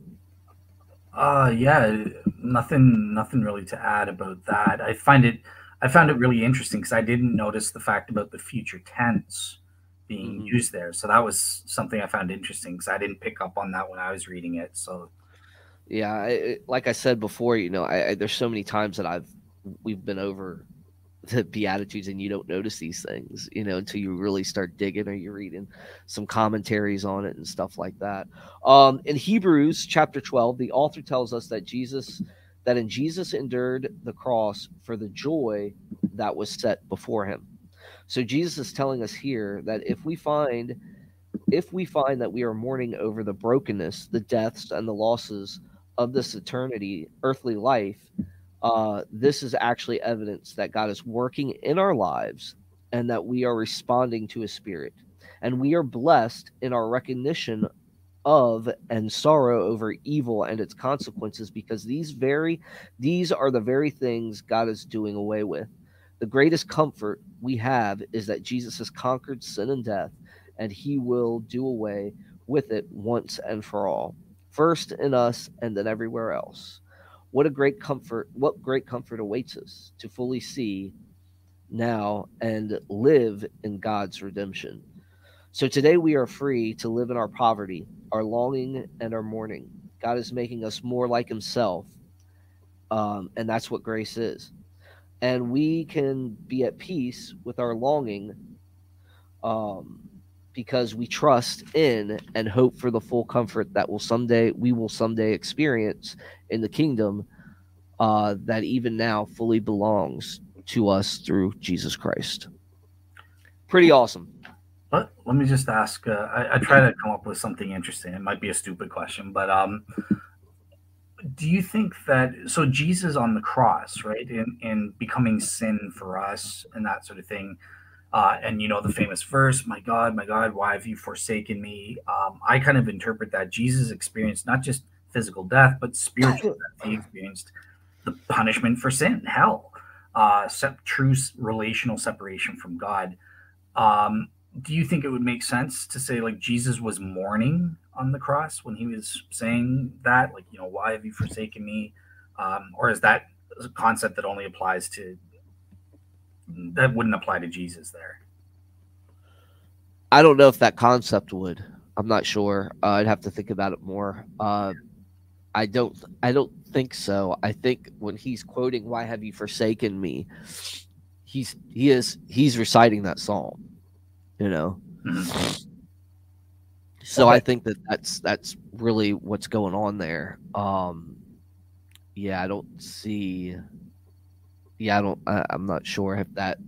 Uh yeah, nothing nothing really to add about that. I find it I found it really interesting because I didn't notice the fact about the future tense being mm-hmm. used there. So that was something I found interesting because I didn't pick up on that when I was reading it. So yeah, it, like I said before, you know, I, I, there's so many times that I've we've been over the beatitudes and you don't notice these things you know until you really start digging or you're reading some commentaries on it and stuff like that um in hebrews chapter 12 the author tells us that jesus that in jesus endured the cross for the joy that was set before him so jesus is telling us here that if we find if we find that we are mourning over the brokenness the deaths and the losses of this eternity earthly life uh, this is actually evidence that God is working in our lives and that we are responding to his spirit. And we are blessed in our recognition of and sorrow over evil and its consequences because these very these are the very things God is doing away with. The greatest comfort we have is that Jesus has conquered sin and death and he will do away with it once and for all. First in us and then everywhere else. What a great comfort, what great comfort awaits us to fully see now and live in God's redemption. So today we are free to live in our poverty, our longing, and our mourning. God is making us more like Himself. Um, and that's what grace is. And we can be at peace with our longing um, because we trust in and hope for the full comfort that will someday we will someday experience in the kingdom uh, that even now fully belongs to us through Jesus Christ. Pretty awesome. Let, let me just ask. Uh, I, I try to come up with something interesting. It might be a stupid question, but um, do you think that so Jesus on the cross, right, in in becoming sin for us and that sort of thing, uh, and you know the famous verse, "My God, my God, why have you forsaken me?" Um, I kind of interpret that Jesus experienced not just physical death, but spiritual death. He experienced the punishment for sin, hell, uh, true relational separation from God. Um, do you think it would make sense to say like Jesus was mourning on the cross when he was saying that, like you know, why have you forsaken me? Um, or is that a concept that only applies to that wouldn't apply to Jesus there? I don't know if that concept would. I'm not sure. Uh, I'd have to think about it more. Uh, I don't. I don't think so. I think when he's quoting "Why have you forsaken me," he's he is he's reciting that psalm. You know. Mm-hmm. So okay. I think that that's that's really what's going on there. Um, yeah, I don't see. Yeah, I don't. I, I'm not sure if that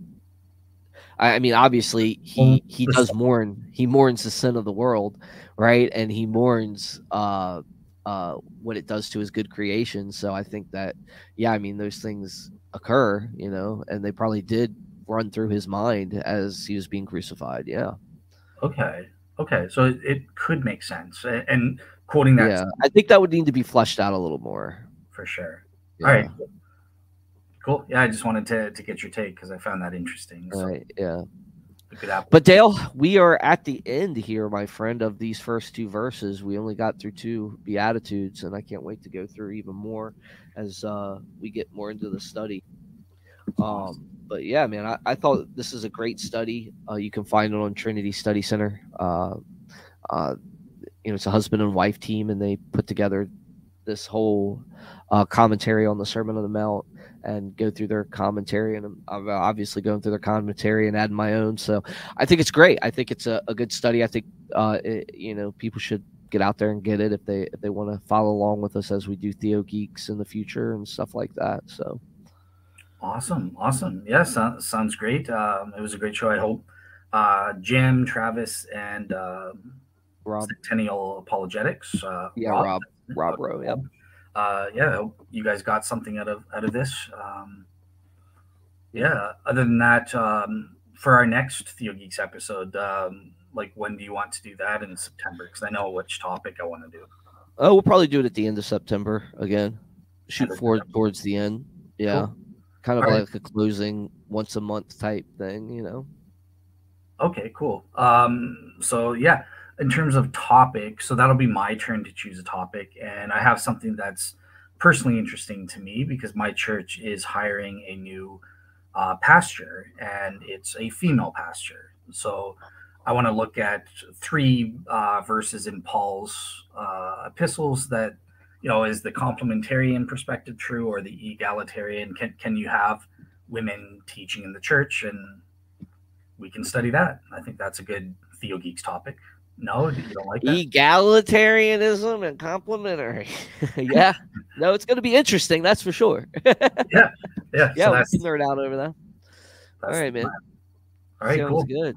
I, mean, obviously he he does mourn. He mourns the sin of the world, right? And he mourns uh, uh, what it does to his good creation. So I think that, yeah, I mean, those things occur, you know, and they probably did run through his mind as he was being crucified. Yeah. Okay. Okay. So it, it could make sense. And quoting that. Yeah. I think that would need to be fleshed out a little more. For sure. Yeah. All right. Cool. Yeah. I just wanted to, to get your take because I found that interesting. So. Right. Yeah. But Dale, we are at the end here, my friend, of these first two verses. We only got through two beatitudes, and I can't wait to go through even more as uh, we get more into the study. Um, but yeah, man, I, I, thought this is a great study. Uh, you can find it on Trinity Study Center. Uh, uh, you know, it's a husband and wife team, and they put together this whole uh, commentary on the Sermon on the Mount and go through their commentary. And I'm obviously going through their commentary and adding my own. So I think it's great. I think it's a, a good study. I think uh, it, you know people should get out there and get it if they if they want to follow along with us as we do Theo Geeks in the future and stuff like that. So awesome, awesome. Yes, yeah, sounds great. Um, it was a great show. I hope uh, Jim, Travis, and uh, Rob Centennial Apologetics. Uh, yeah, Rob, Rob, Rob Rowe. Yep uh, yeah, you guys got something out of out of this. Um, yeah. Other than that, um, for our next Theo Geeks episode, um, like when do you want to do that in September? Because I know which topic I want to do. Oh, we'll probably do it at the end of September again. Shoot forward towards the end. Yeah. Cool. Kind of All like right. a closing once a month type thing, you know. Okay, cool. Um, so yeah, in terms of topic, so that'll be my turn to choose a topic. And I have something that's personally interesting to me because my church is hiring a new uh, pastor and it's a female pastor. So I want to look at three uh, verses in Paul's uh, epistles that, you know, is the complementarian perspective true or the egalitarian? Can, can you have women teaching in the church? And we can study that. I think that's a good Theo Geeks topic. No, you don't like that? Egalitarianism and complementary. yeah. no, it's going to be interesting. That's for sure. yeah. Yeah. Yeah. So we can nerd out over that. All right, man. All right. Sounds cool. good.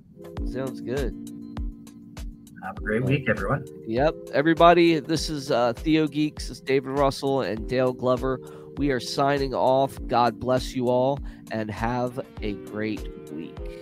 Sounds good. Have a great week, everyone. Yep. Everybody, this is uh, Theo Geeks. It's David Russell and Dale Glover. We are signing off. God bless you all and have a great week.